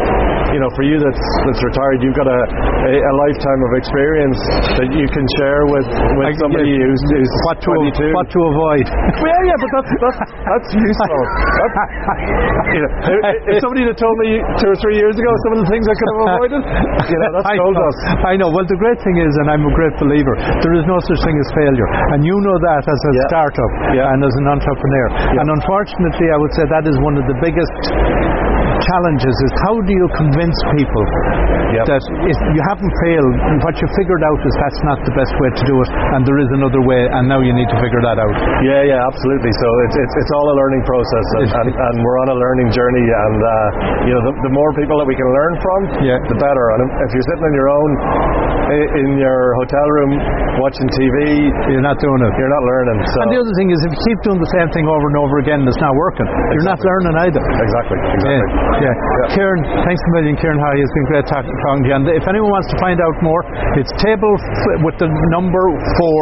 you know for you that's that's retired, you've got a, a, a lifetime of experience that you can share with, with I- somebody yeah. who's, who's What to 22. what to avoid? (laughs) yeah, yeah, but that's that's, that's useful. That's, you know, (laughs) if, if somebody had told me two or three years ago some of the things I could have (laughs) avoided, you know, that's I gold know, dust. I know. Well, the great thing is, and I'm a great believer, there is no such thing as failure, and you know that as a Yeah. startup Yeah. and as an entrepreneur. And unfortunately, I would say that is one of the biggest challenges: is how do you convince people Yep. that you haven't failed, and what you figured out is that's not the best way to do it, and there is another way, and now you need to figure that out. Yeah, yeah, absolutely. So it's it's, it's all a learning process, and, and, and we're on a learning journey. And uh, you know, the, the more people that we can learn from, Yeah. the better. And if you're sitting on your own in your hotel room watching TV, You're not doing it. you're not learning. So And the other thing is, if you keep doing the same thing over and over again, it's not working. You're not learning either. exactly, exactly. Yeah, yeah. Ciaran, thanks a million, Ciaran Haughey. It's been great talking, talking to you. And if anyone wants to find out more, it's table f- with the number four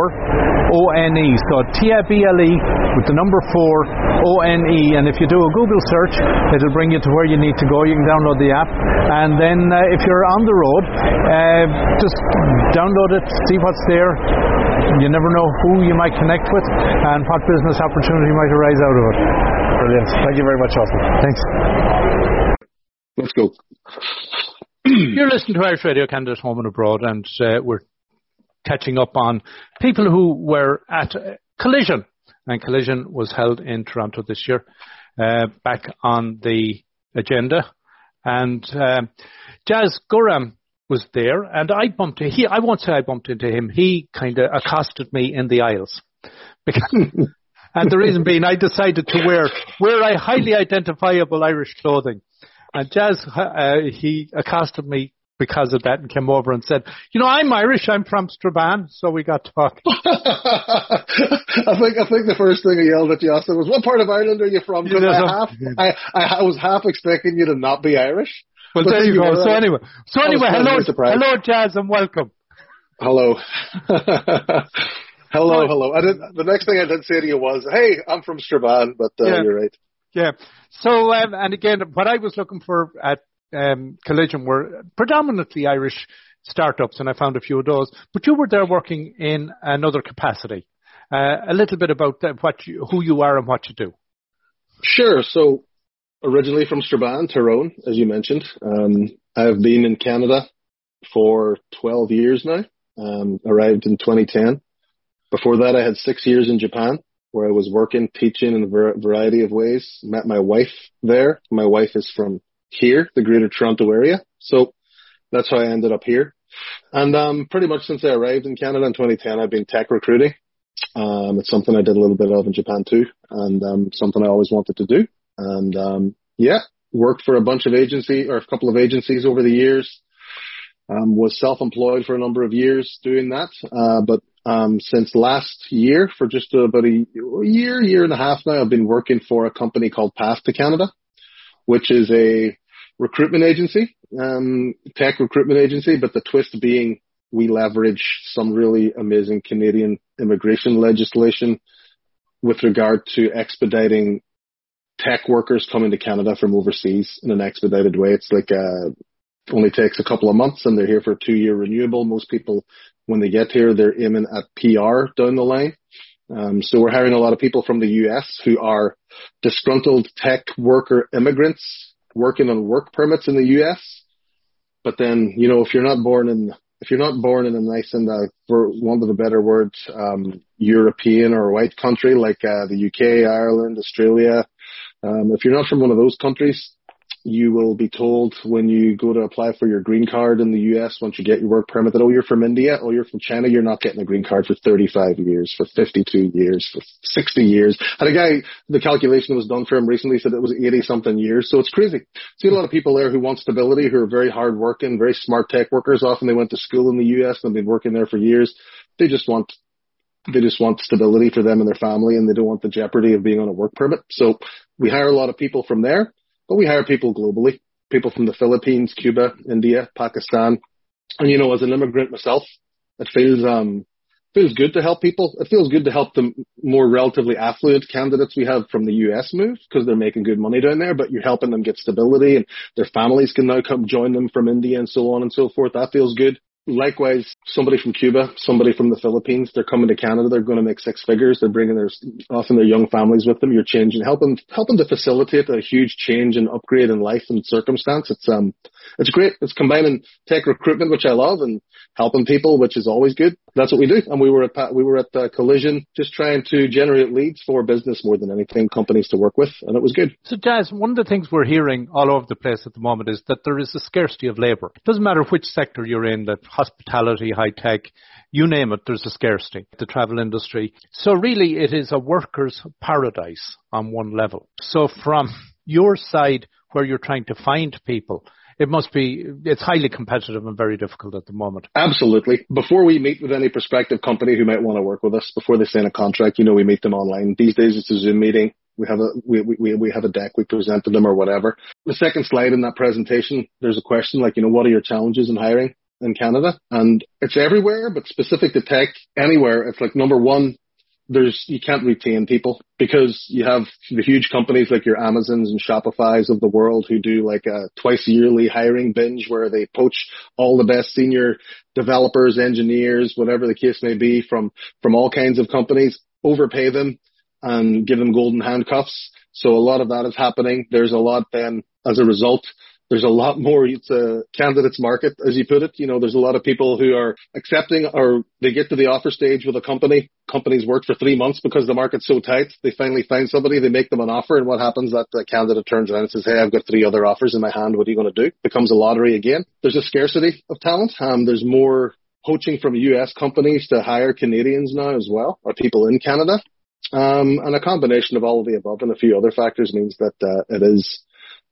O N E. So T A B L E with the number four O N E. And if you do a Google search, it'll bring you to where you need to go. You can download the app, and then uh, if you're on the road, uh, just download it, see what's there. You never know who you might connect with and what business opportunity might arise out of it. Brilliant. Thank you very much, Austin. Thanks. Let's go. You're listening to Irish Radio Canada's Home and Abroad, and uh, we're catching up on people who were at Collision, and Collision was held in Toronto this year, uh, back on the agenda. And uh, Jaz Gurman was there, and I bumped. He, I won't say I bumped into him. He kind of accosted me in the aisles, (laughs) and the reason being, I decided to wear wear a highly identifiable Irish clothing. And Jaz, uh, he accosted me because of that and came over and said, you know, I'm Irish, I'm from Strabane, so we got talking. (laughs) I think I think the first thing I yelled at you, Austin, was, "What part of Ireland are you from?" Because I, half, I, I was half expecting you to not be Irish. Well, there you go. So anyway, so anyway, hello, hello, Jaz, and welcome. Hello. (laughs) hello, hello. I did, the next thing I did say to you was, "Hey, I'm from Strabane," but uh, yeah. you're right. Yeah. So, um, and again, what I was looking for at um, Collision were predominantly Irish startups, and I found a few of those. But you were there working in another capacity. Uh, a little bit about what you, who you are and what you do. Sure. So, originally from Strabane, Tyrone, as you mentioned. Um, I've been in Canada for 12 years now. Um, arrived in 2010. Before that, I had six years in Japan where I was working, teaching in a variety of ways. Met my wife there. My wife is from here, the Greater Toronto area. So that's how I ended up here. And um, pretty much since I arrived in Canada in 2010, I've been tech recruiting. Um, it's something I did a little bit of in Japan too, and um, something I always wanted to do. And um, yeah, worked for a bunch of agency or a couple of agencies over the years. Um, was self-employed for a number of years doing that, uh, but um, since last year, for just about a year, year and a half now, I've been working for a company called Path to Canada, which is a recruitment agency, um, tech recruitment agency, but the twist being we leverage some really amazing Canadian immigration legislation with regard to expediting tech workers coming to Canada from overseas in an expedited way. It's like uh only takes a couple of months and they're here for a two year renewable. Most people, when they get here, they're aiming at PR down the line. Um, so we're hiring a lot of people from the US who are disgruntled tech worker immigrants working on work permits in the US. But then, you know, if you're not born in, if you're not born in a nice and, uh, for want of a better word, um, European or white country like, uh, the UK, Ireland, Australia, um, if you're not from one of those countries, you will be told when you go to apply for your green card in the US, once you get your work permit, that, oh, you're from India, oh, you're from China, you're not getting a green card for 35 years, for 52 years, for 60 years. And a guy, the calculation was done for him recently, said it was 80 something years. So it's crazy. See a lot of people there who want stability, who are very hard working, very smart tech workers. Often they went to school in the US and they've been working there for years. They just want they just want stability for them and their family and they don't want the jeopardy of being on a work permit. So we hire a lot of people from there but we hire people globally, people from the Philippines, Cuba, India, Pakistan. And you know, as an immigrant myself, it feels, um, feels good to help people. It feels good to help the more relatively affluent candidates we have from the US move because they're making good money down there, but you're helping them get stability and their families can now come join them from India and so on and so forth. That feels good. Likewise, somebody from Cuba, somebody from the Philippines, they're coming to Canada. They're going to make six figures. They're bringing their often their young families with them. You're changing, helping helping to facilitate a huge change and upgrade in life and circumstance. It's um, it's great. It's combining tech recruitment, which I love, and helping people, which is always good. That's what we do. And we were at we were at uh, Collision, just trying to generate leads for business more than anything, companies to work with, and it was good. So, Jaz, one of the things we're hearing all over the place at the moment is that there is a scarcity of labour. It doesn't matter which sector you're in, that hospitality, high tech, you name it, there's a scarcity. The travel industry. So really, it is a worker's paradise on one level. So from your side, where you're trying to find people it must be, it's highly competitive and very difficult at the moment. Absolutely. Before we meet with any prospective company who might want to work with us, before they sign a contract, you know, we meet them online. These days it's a Zoom meeting. We have a, we, we, we have a deck, we present to them or whatever. The second slide in that presentation, there's a question like, you know, what are your challenges in hiring? in Canada and it's everywhere, but specific to tech anywhere. It's like number one, there's you can't retain people because you have the huge companies like your Amazons and Shopify's of the world who do like a twice yearly hiring binge where they poach all the best senior developers, engineers, whatever the case may be from from all kinds of companies, overpay them and give them golden handcuffs. So a lot of that is happening. There's a lot then as a result There's a lot more. It's a candidates market, as you put it. You know, there's a lot of people who are accepting or they get to the offer stage with a company. Companies work for three months because the market's so tight. They finally find somebody, they make them an offer, and what happens? That the candidate turns around and says, "Hey, I've got three other offers in my hand. What are you going to do?" Becomes a lottery again. There's a scarcity of talent. Um, there's more poaching from US companies to hire Canadians now as well, or people in Canada. Um, and a combination of all of the above and a few other factors means that uh, it is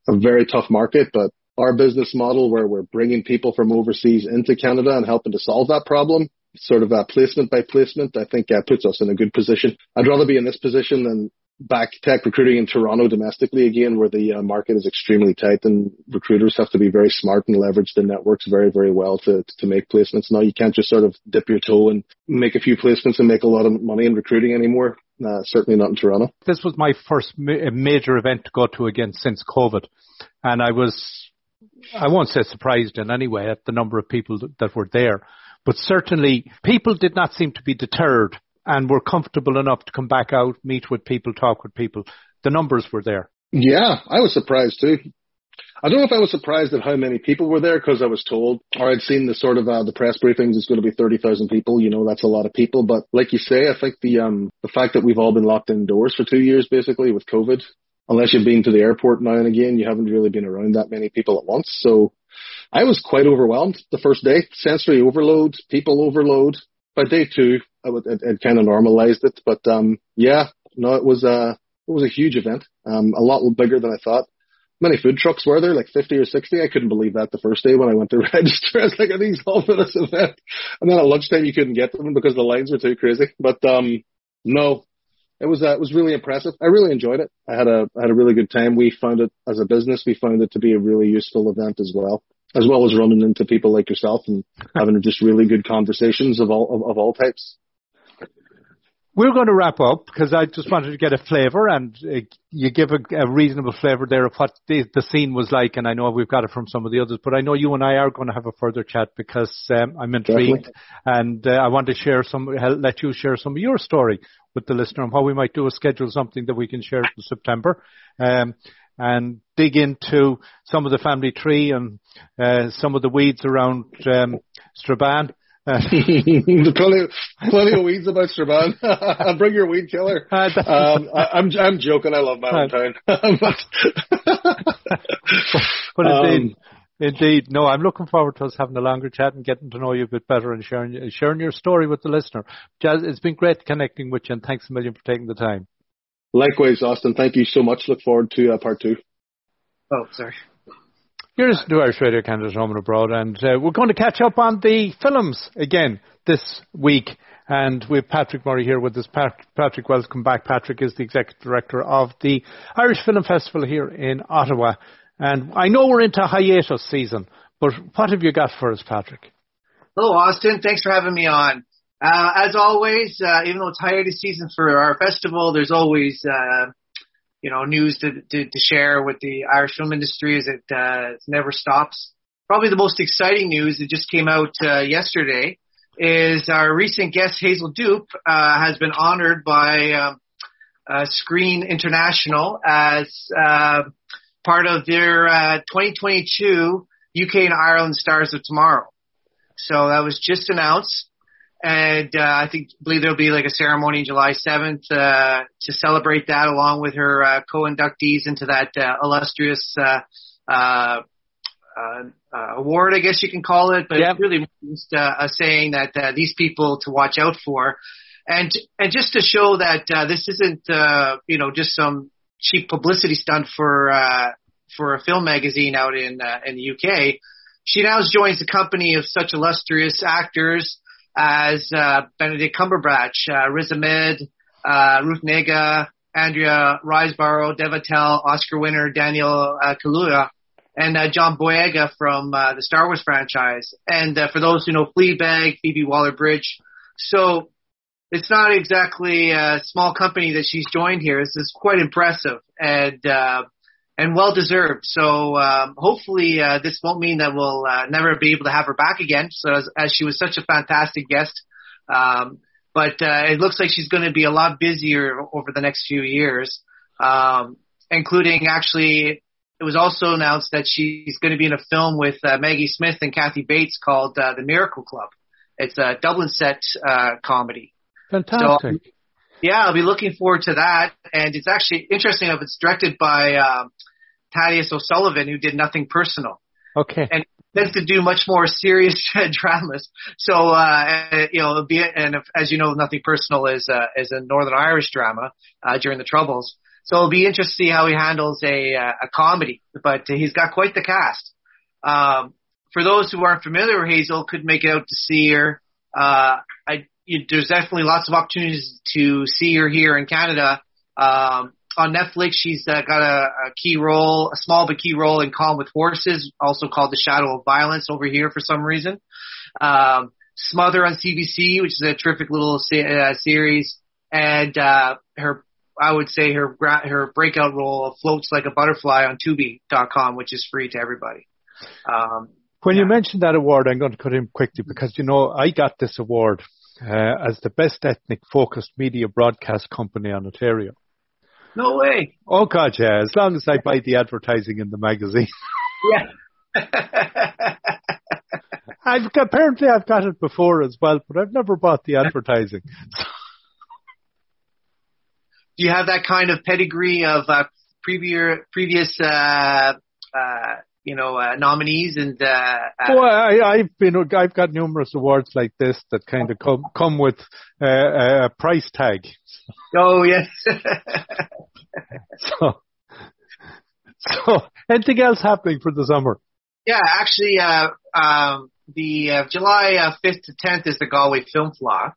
a very tough market, but our business model where we're bringing people from overseas into Canada and helping to solve that problem, sort of a placement by placement, I think uh, puts us in a good position. I'd rather be in this position than back tech recruiting in Toronto domestically again, where the uh, market is extremely tight and recruiters have to be very smart and leverage the networks very, very well to, to make placements. Now you can't just sort of dip your toe and make a few placements and make a lot of money in recruiting anymore. Uh, certainly not in Toronto. This was my first ma- major event to go to again since COVID. And I was, I won't say surprised in any way at the number of people that, that were there, but certainly people did not seem to be deterred and were comfortable enough to come back out, meet with people, talk with people. The numbers were there. Yeah, I was surprised too. I don't know if I was surprised at how many people were there because I was told, or I'd seen the sort of uh, the press briefings. It's going to be thirty thousand people. You know, that's a lot of people. But like you say, I think the um the fact that we've all been locked indoors for two years basically with COVID, unless you've been to the airport now and again, you haven't really been around that many people at once. So I was quite overwhelmed the first day. Sensory overload, people overload. By day two, I it, it kind of normalized it. But um, yeah, no, it was a it was a huge event, um, a lot bigger than I thought. Many food trucks were there, like 50 or 60. I couldn't believe that the first day when I went to (laughs) register. I was like, are these all for this event? And then at lunchtime you couldn't get them because the lines were too crazy. But um, no, it was uh, it was really impressive. I really enjoyed it. I had a I had a really good time. We found it as a business. We found it to be a really useful event as well, as well as running into people like yourself and (laughs) having just really good conversations of all of, of all types. We're going to wrap up because I just wanted to get a flavour and uh, you give a, a reasonable flavour there of what the, the, scene was like. And I know we've got it from some of the others, but I know you and I are going to have a further chat because um, I'm intrigued Definitely. and uh, I want to share some, let you share some of your story with the listener and how we might do a schedule something that we can share in September. Um, and dig into some of the family tree and uh, some of the weeds around um, Strabane (laughs) plenty, plenty of weeds about Strabane. (laughs) Bring your weed killer. (laughs) Um, I, am I'm, I'm joking. I love my hometown. but indeed, um, indeed, no. I'm looking forward to us having a longer chat and getting to know you a bit better and sharing sharing your story with the listener. Jaz, it's been great connecting with you, and thanks a million for taking the time. Likewise, Austin. Thank you so much. Look forward to uh, part two. Oh, sorry. You're listening to Irish Radio Canada Home and Abroad, and uh, we're going to catch up on the films again this week. And we have Patrick Murray here with us. Patrick, welcome back. Patrick is the Executive Director of the Irish Film Festival here in Ottawa. And I know we're into hiatus season, but what have you got for us, Patrick? Hello, Austin. Thanks for having me on. Uh, as always, uh, even though it's hiatus season for our festival, there's always uh, you know, news to, to, to share with the Irish film industry is it, uh, it never stops. Probably the most exciting news that just came out uh, yesterday is our recent guest Hazel Doupe uh, has been honored by um, uh, Screen International as uh, part of their uh, 2022 UK and Ireland Stars of Tomorrow. So that was just announced and uh, I think believe there'll be like a ceremony July 7th uh, to celebrate that, along with her uh, co-inductees into that uh, illustrious uh, uh, uh, uh, award, I guess you can call it. But yep. really just uh, a saying that uh, these people to watch out for, and and just to show that uh, this isn't uh, you know just some cheap publicity stunt for uh, for a film magazine out in uh, in the UK. She now joins the company of such illustrious actors as uh, Benedict Cumberbatch, uh, Riz Ahmed, uh, Ruth Negga, Andrea Riseborough, Dev Patel, Oscar winner Daniel uh, Kaluuya, and uh, John Boyega from uh, the Star Wars franchise. And uh, for those who know Fleabag, Phoebe Waller-Bridge. So it's not exactly a small company that she's joined here. This is quite impressive. And uh, and well deserved. So um, hopefully uh, this won't mean that we'll uh, never be able to have her back again. So as, as she was such a fantastic guest, um, but uh, it looks like she's going to be a lot busier over the next few years, um, including actually it was also announced that she's going to be in a film with uh, Maggie Smith and Kathy Bates called uh, The Miracle Club. It's a Dublin set uh, comedy. Fantastic. So, yeah, I'll be looking forward to that. And it's actually interesting enough. It's directed by um, Thaddeus O'Sullivan, who did Nothing Personal. Okay. And tends to do much more (laughs) serious (laughs) dramas. So, uh, you know, be and if, as you know, Nothing Personal is uh, is a Northern Irish drama uh, during the Troubles. So it'll be interesting to see how he handles a uh, a comedy. But he's got quite the cast. Um, for those who aren't familiar with Hazel, could make it out to see her. Uh, I, you, there's definitely lots of opportunities to see her here in Canada. Um, on Netflix, she's uh, got a, a key role, a small but key role in Calm with Horses, also called The Shadow of Violence over here for some reason. Um, Smother on CBC, which is a terrific little se- uh, series, and uh, her, I would say her her breakout role floats like a butterfly on Tubi.com, which is free to everybody. Um, when yeah. you mentioned that award, I'm going to cut in quickly because you know I got this award uh, as the best ethnic focused media broadcast company in Ontario. No way. Oh God, yeah. As long as I buy the advertising in the magazine. (laughs) Yeah. I've apparently I've got it before as well, but I've never bought the advertising. (laughs) Do you have that kind of pedigree of uh, previous previous uh, uh, you know uh, nominees and? Uh, well, I, I've been I've got numerous awards like this that kind of come come with uh, a price tag. Oh yes. (laughs) so, so anything else happening for the summer? Yeah, actually, uh, um, the uh, July uh, 5th to 10th is the Galway Film Fleadh,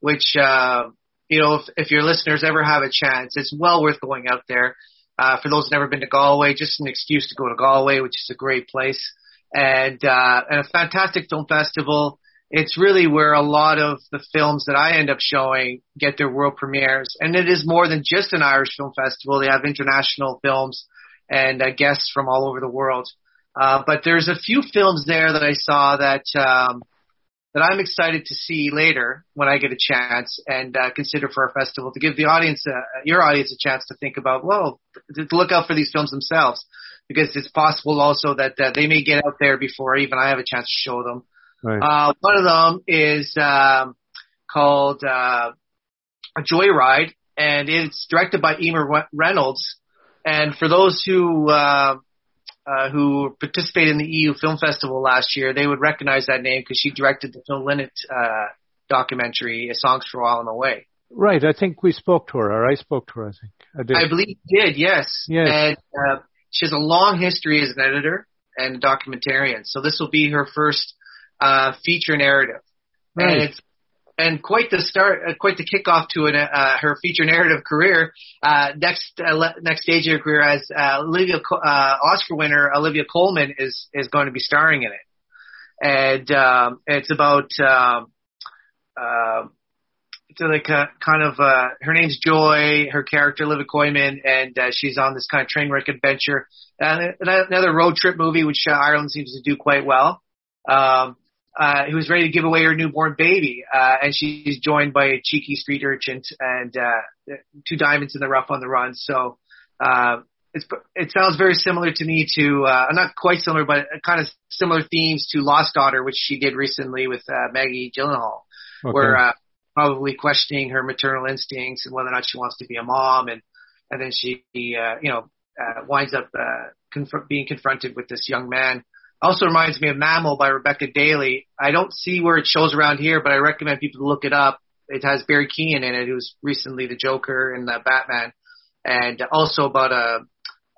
which, uh, you know, if, if your listeners ever have a chance, it's well worth going out there. Uh, for those who've never been to Galway, just an excuse to go to Galway, which is a great place. And, uh, and a fantastic film festival. It's really where a lot of the films that I end up showing get their world premieres. And it is more than just an Irish film festival. They have international films and uh, guests from all over the world. Uh, but there's a few films there that I saw that um, that I'm excited to see later when I get a chance and uh, consider for a festival to give the audience, uh, your audience, a chance to think about, well, to look out for these films themselves because it's possible also that uh, they may get out there before even I have a chance to show them. Right. Uh, one of them is um, called uh, A Joyride, and it's directed by Emer Reynolds. And for those who uh, uh, who participated in the EU Film Festival last year, they would recognize that name because she directed the Phil Lynott uh, documentary, "Songs for While I'm Away." Right. I think we spoke to her, or I spoke to her. I think I did. I believe you did. Yes. Yes. And uh, she has a long history as an editor and a documentarian. So this will be her first uh, feature narrative, Right. and it's and quite the start, uh, quite the kickoff to an, uh, her feature narrative career. Uh, next uh, le- next stage of her career, as uh, Olivia Co- uh, Oscar winner Olivia Colman is is going to be starring in it, and um, it's about. Um, uh, it's like a kind of uh her name's Joy, her character Olivia Colman, and uh, she's on this kind of train wreck adventure. And another road trip movie, which uh, Ireland seems to do quite well. Um, uh, who was ready to give away her newborn baby, uh, and she's joined by a cheeky street urchin and uh, two diamonds in the rough on the run. So uh, it's, it sounds very similar to me to uh, not quite similar, but kind of similar themes to Lost Daughter, which she did recently with uh, Maggie Gyllenhaal, Okay. where uh, probably questioning her maternal instincts and whether or not she wants to be a mom, and and then she uh, you know uh, winds up uh, conf- being confronted with this young man. Also reminds me of Mammal by Rebecca Daly. I don't see where it shows around here, but I recommend people to look it up. It has Barry Keoghan in it, who's recently the Joker in the Batman, and also about a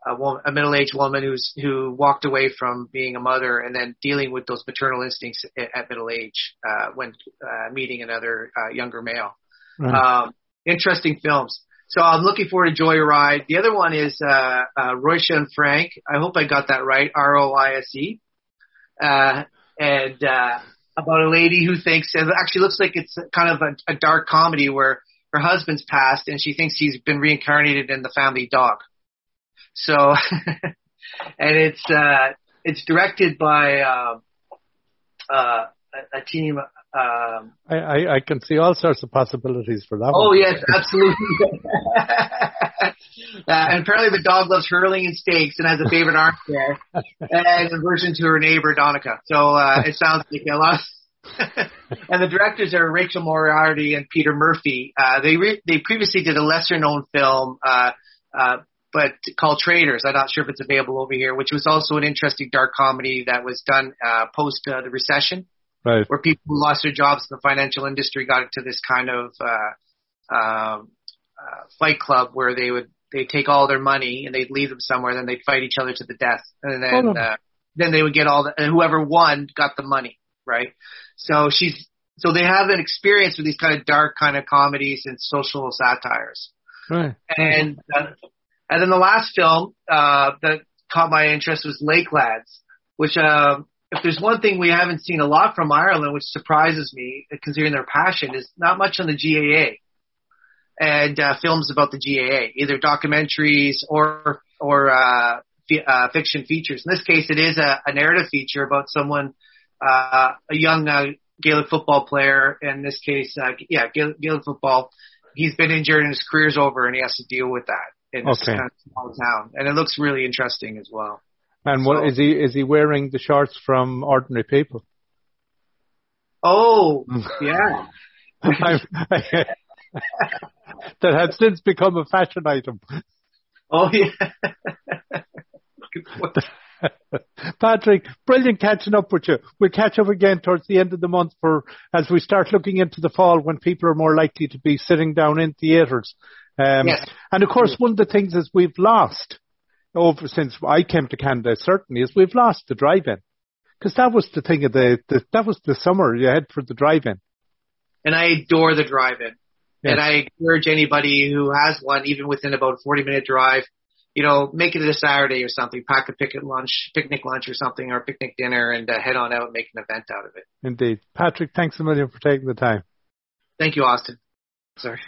a, woman, a middle-aged woman who's who walked away from being a mother and then dealing with those maternal instincts at, at middle age uh, when uh, meeting another uh, younger male. Right. Um, interesting films. So I'm looking forward to Joyride. The other one is uh, uh, Róise and Frank. I hope I got that right. R O I S E. Uh, and uh, about a lady who thinks it actually looks like it's kind of a, a dark comedy where her husband's passed and she thinks he's been reincarnated in the family dog. So, (laughs) and it's uh, it's directed by uh, uh, a, a team. Um, I, I, I can see all sorts of possibilities for that. oh one. yes, absolutely. (laughs) uh, and apparently the dog loves hurling and stakes and has a favorite armchair and aversion to her neighbor Donica. So uh, it sounds like a lot. (laughs) and the directors are Rachel Moriarty and Peter Murphy. Uh, they re- they previously did a lesser known film, uh, uh, but called Traders. I'm not sure if it's available over here, which was also an interesting dark comedy that was done uh, post uh, the recession, Right. where people who lost their jobs in the financial industry got into this kind of uh, um, uh, fight club where they would they take all their money and they'd leave them somewhere, then they'd fight each other to the death, and then Oh, uh, then they would get all the and whoever won got the money, right? So she's so they have an experience with these kind of dark kind of comedies and social satires. Right. And uh, and then the last film uh, that caught my interest was Lakelands, which uh, if there's one thing we haven't seen a lot from Ireland, which surprises me, considering their passion, is not much on the GAA and uh, films about the GAA, either documentaries or or uh, fi- uh, fiction features. In this case, it is a, a narrative feature about someone, uh, a young uh, Gaelic football player. In this case, uh, yeah, Gaelic, Gaelic football. He's been injured and his career's over, and he has to deal with that in this Okay. kind of small town. And it looks really interesting as well. And what So- is he? Is he wearing the shorts from Ordinary People? Oh, (laughs) yeah. (laughs) That had since become a fashion item. Oh, yeah. (laughs) Patrick, brilliant catching up with you. We'll catch up again towards the end of the month for as we start looking into the fall when people are more likely to be sitting down in theatres. Um, Yes. And of course, one of the things is we've lost over since I came to Canada certainly is we've lost the drive-in because that was the thing of the, the that was the summer you had for the drive-in. and I adore the drive-in. Yes. And I encourage anybody who has one, even within about a 40 minute drive, you know, make it a Saturday or something, pack a picnic lunch, picnic lunch or something, or picnic dinner and uh, head on out and make an event out of it. Indeed, Patrick, thanks a million for taking the time. Thank you, Austin. Sorry.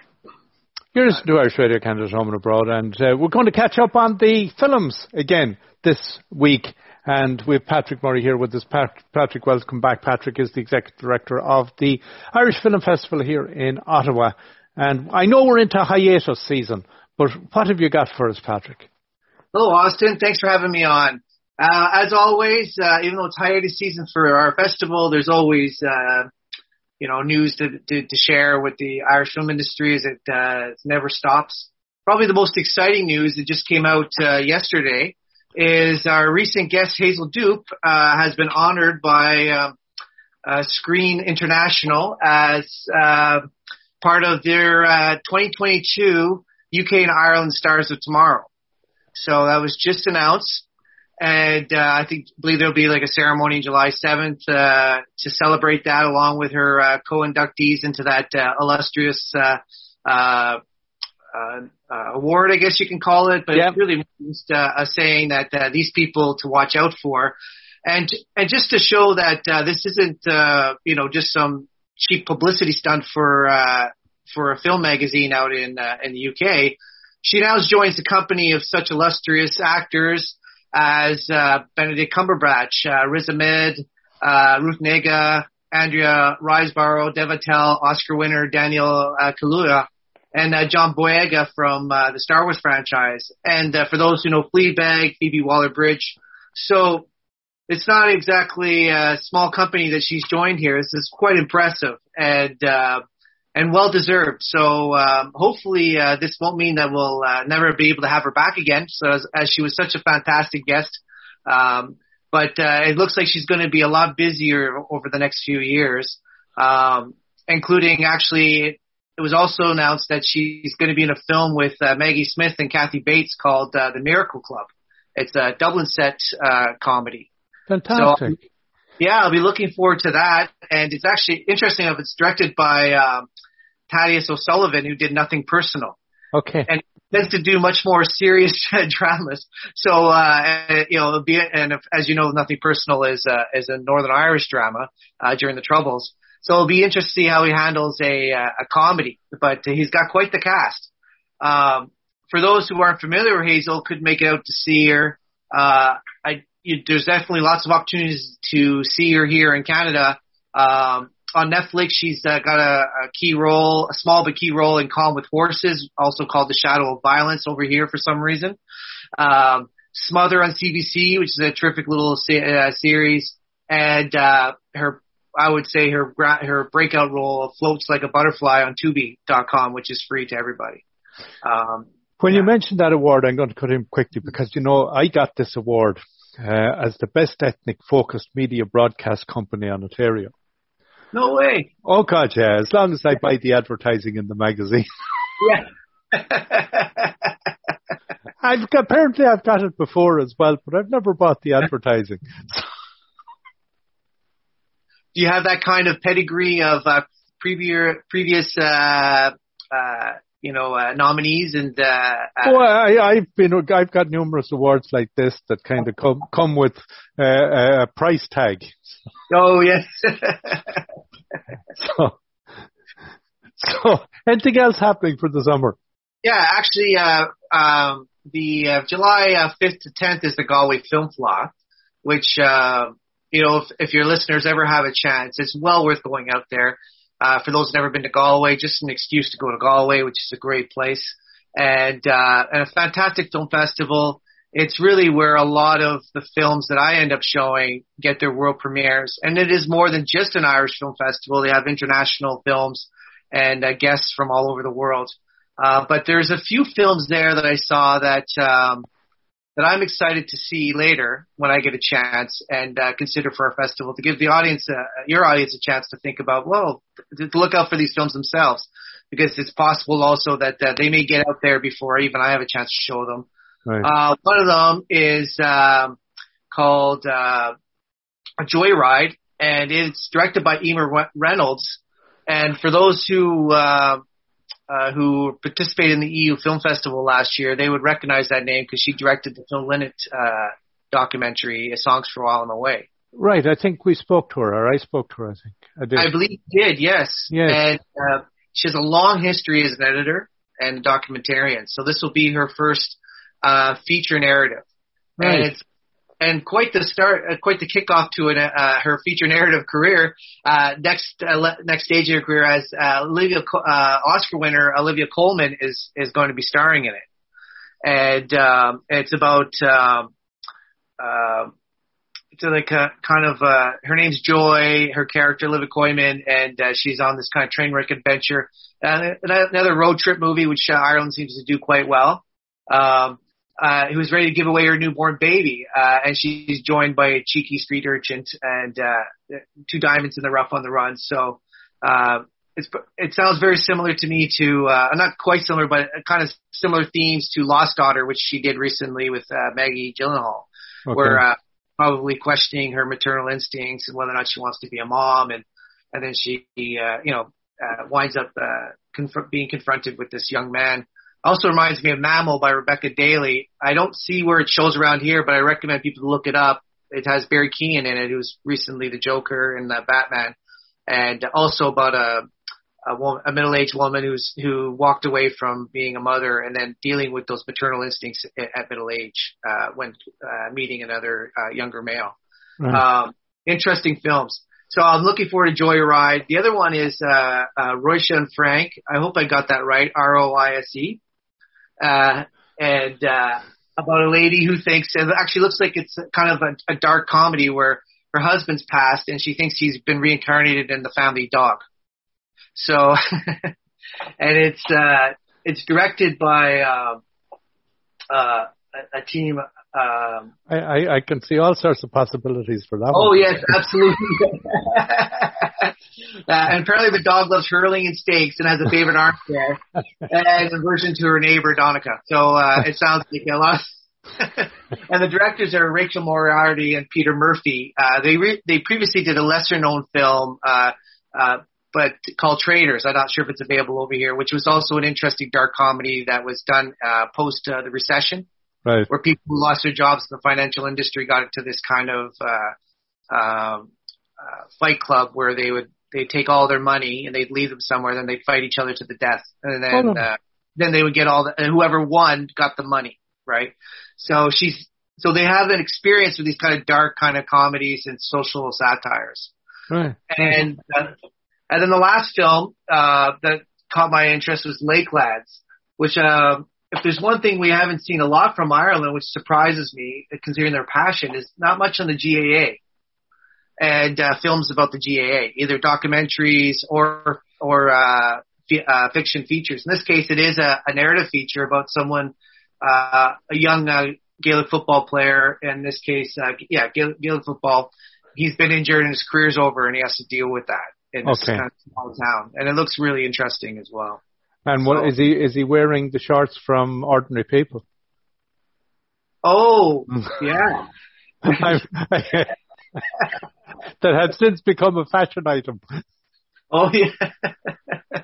You're listening to Irish Radio Canada Home and Abroad, and uh, we're going to catch up on the films again this week. And we have Patrick Murray here with us. Pat- Patrick, welcome back. Patrick is the Executive Director of the Irish Film Festival here in Ottawa. And I know we're into hiatus season, but what have you got for us, Patrick? Hello, Austin. Thanks for having me on. Uh, as always, uh, even though it's hiatus season for our festival, there's always, uh, you know, news to, to, to share with the Irish film industry is it, uh, it never stops. Probably the most exciting news that just came out uh, yesterday is our recent guest Hazel Doupe uh, has been honored by um, uh, Screen International as uh, part of their uh, 2022 UK and Ireland Stars of Tomorrow. So that was just announced, and uh, I think believe there'll be like a ceremony July 7th uh, to celebrate that, along with her uh, co-inductees into that uh, illustrious uh, uh, uh, uh, award, I guess you can call it. But Yep. it's really just uh, a saying that uh, these people to watch out for, and and just to show that uh, this isn't uh, you know just some cheap publicity stunt for uh, for a film magazine out in uh, in the UK. She now joins the company of such illustrious actors as uh, Benedict Cumberbatch, uh, Riz Ahmed, uh, Ruth Negga, Andrea Riseborough, Dev Patel, Oscar winner Daniel uh, Kaluuya, and uh, John Boyega from uh, the Star Wars franchise. And uh, for those who know Fleabag, Phoebe Waller-Bridge. So it's not exactly a small company that she's joined here. This is quite impressive and uh, and well deserved. So um, hopefully uh, this won't mean that we'll uh, never be able to have her back again. So as, as she was such a fantastic guest. Um, but uh, it looks like she's going to be a lot busier over the next few years, um, including actually. It was also announced that she's going to be in a film with uh, Maggie Smith and Kathy Bates called uh, The Miracle Club. It's a Dublin set uh, comedy. Fantastic. Yeah, I'll be looking forward to that. And it's actually interesting enough, it's directed by um, Thaddeus O'Sullivan, who did Nothing Personal. okay. And tends to do much more (laughs) serious (laughs) dramas. So, uh, you know, it'll be, and if, as you know, Nothing Personal is, uh, is a Northern Irish drama, uh, during the Troubles. So it'll be interesting to see how he handles a, uh, a comedy, but he's got quite the cast. Um, for those who aren't familiar with Hazel, could make it out to see her. Uh, I, you, there's definitely lots of opportunities to see her here in Canada Um, on Netflix, she's uh, got a, a key role, a small but key role in Calm with Horses, also called The Shadow of Violence over here for some reason. Um, Smother on CBC, which is a terrific little se- uh, series, and uh, her, I would say her gra- her breakout role floats like a butterfly on Tubi.com, which is free to everybody. Um, When you mentioned that award, I'm going to cut in quickly because you know I got this award uh, as the best ethnic focused media broadcast company on Ontario. No way. Oh God, yeah! As long as I buy the advertising in the magazine, (laughs) Yeah. I've apparently I've got it before as well, but I've never bought the advertising. (laughs) Do you have that kind of pedigree of uh, previous previous uh, uh, you know uh, nominees and uh, uh, Oh, I, I've been, I've got numerous awards like this that kind of come come with uh, a price tag. oh yes (laughs) So, so anything else happening for the summer? yeah actually uh, um, the uh, July uh, 5th to 10th is the Galway Film Fleadh which uh, you know if, if your listeners ever have a chance it's well worth going out there uh, for those who've never been to Galway just an excuse to go to Galway which is a great place and uh, and a fantastic film festival it's really where a lot of the films that I end up showing get their world premieres. And it is more than just an Irish film festival. They have international films and uh, guests from all over the world. Uh, but there's a few films there that I saw that um, that I'm excited to see later when I get a chance and uh, consider for our festival to give the audience, uh, your audience, a chance to think about, well, to, look out for these films themselves because it's possible also that uh, they may get out there before even I have a chance to show them. Right. Uh, one of them is um, called uh, a Joyride, and it's directed by Emer Reynolds. And for those who uh, uh, who participated in the EU Film Festival last year, they would recognize that name because she directed the Phil Lynott uh, documentary "Songs for While I'm Away." Right, I think we spoke to her, or I spoke to her. I think I did. I believe you did, yes. Yes. And uh, she has a long history as an editor and a documentarian. So this will be her first uh, feature narrative, Right. and it's and quite the start, uh, quite the kickoff to an, uh, her feature narrative career. Uh, next uh, le- next stage of her career as uh, Olivia uh, Oscar winner Olivia Colman is is going to be starring in it, and um, it's about. Um, um it's like a kind of uh her name's Joy, her character Olivia Colman, and uh, she's on this kind of train wreck adventure. Uh, another road trip movie, which uh, Ireland seems to do quite well. Um, uh, who was ready to give away her newborn baby, uh, and she's joined by a cheeky street urchin and uh, two diamonds in the rough on the run. So uh, it's it sounds very similar to me to uh, not quite similar, but kind of similar themes to Lost Daughter, which she did recently with uh, Maggie Gyllenhaal, Okay. where uh, probably questioning her maternal instincts and whether or not she wants to be a mom, and and then she uh, you know uh, winds up uh, conf- being confronted with this young man. Also reminds me of Mammal by Rebecca Daly. I don't see where it shows around here, but I recommend people to look it up. It has Barry Keoghan in it, who's recently the Joker and uh, Batman, and also about a a, woman, a middle-aged woman who's who walked away from being a mother and then dealing with those maternal instincts at, at middle age uh, when uh, meeting another uh, younger male. Right. Um, interesting films. So I'm looking forward to Joyride. The other one is uh, uh, Róise and Frank. I hope I got that right. R O I S E. Uh, and uh, about a lady who thinks it actually looks like it's kind of a, a dark comedy where her husband's passed and she thinks he's been reincarnated in the family dog. So, (laughs) and it's uh, it's directed by um, uh, a, a team. Um, I, I, I can see all sorts of possibilities for that Oh one. yes, absolutely. (laughs) (laughs) uh, and apparently the dog loves hurling and steaks and has a favorite armchair and a version to her neighbor Donica. So uh, it sounds like a lot. (laughs) and the directors are Rachel Moriarty and Peter Murphy. Uh, they re- they previously did a lesser known film, uh, uh, but called Traders. I'm not sure if it's available over here, which was also an interesting dark comedy that was done uh, post uh, the recession Right. where people who lost their jobs in the financial industry got into this kind of uh, um, uh, fight club where they would they take all their money and they'd leave them somewhere, then they'd fight each other to the death, and then uh, then they would get all the and whoever won got the money, right? So she's so they have an experience with these kind of dark kind of comedies and social satires. Right. And uh, and then the last film uh, that caught my interest was Lakelands, which uh, if there's one thing we haven't seen a lot from Ireland, which surprises me, considering their passion, is not much on the GAA and uh, films about the GAA, either documentaries or or uh, f- uh, fiction features. In this case, it is a, a narrative feature about someone, uh, a young uh, Gaelic football player. In this case, uh, yeah, Gaelic, Gaelic football. He's been injured and his career's over, and he has to deal with that in this Okay. kind of small town. And it looks really interesting as well. And what So- is he? Is he wearing the shorts from Ordinary People? Oh, (laughs) yeah. I'm- (laughs) that had since become a fashion item. Oh, yeah. (laughs)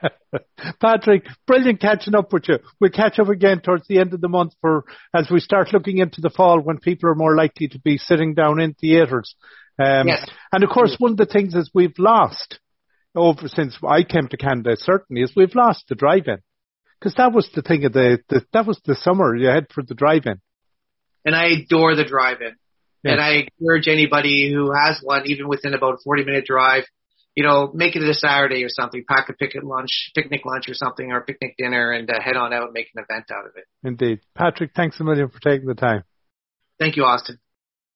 (laughs) Patrick, brilliant catching up with you. We'll catch up again towards the end of the month for as we start looking into the fall when people are more likely to be sitting down in theatres. Um, Yes. And of course, one of the things is we've lost over since I came to Canada certainly is we've lost the drive-in because that was the thing of the, the that was the summer you had for the drive-in. and I adore the drive-in. Yeah. And I encourage anybody who has one, even within about a 40 minute drive, you know, make it a Saturday or something, pack a picnic lunch, picnic lunch or something, or a picnic dinner and uh, head on out and make an event out of it. Indeed, Patrick, thanks a million for taking the time. Thank you, Austin.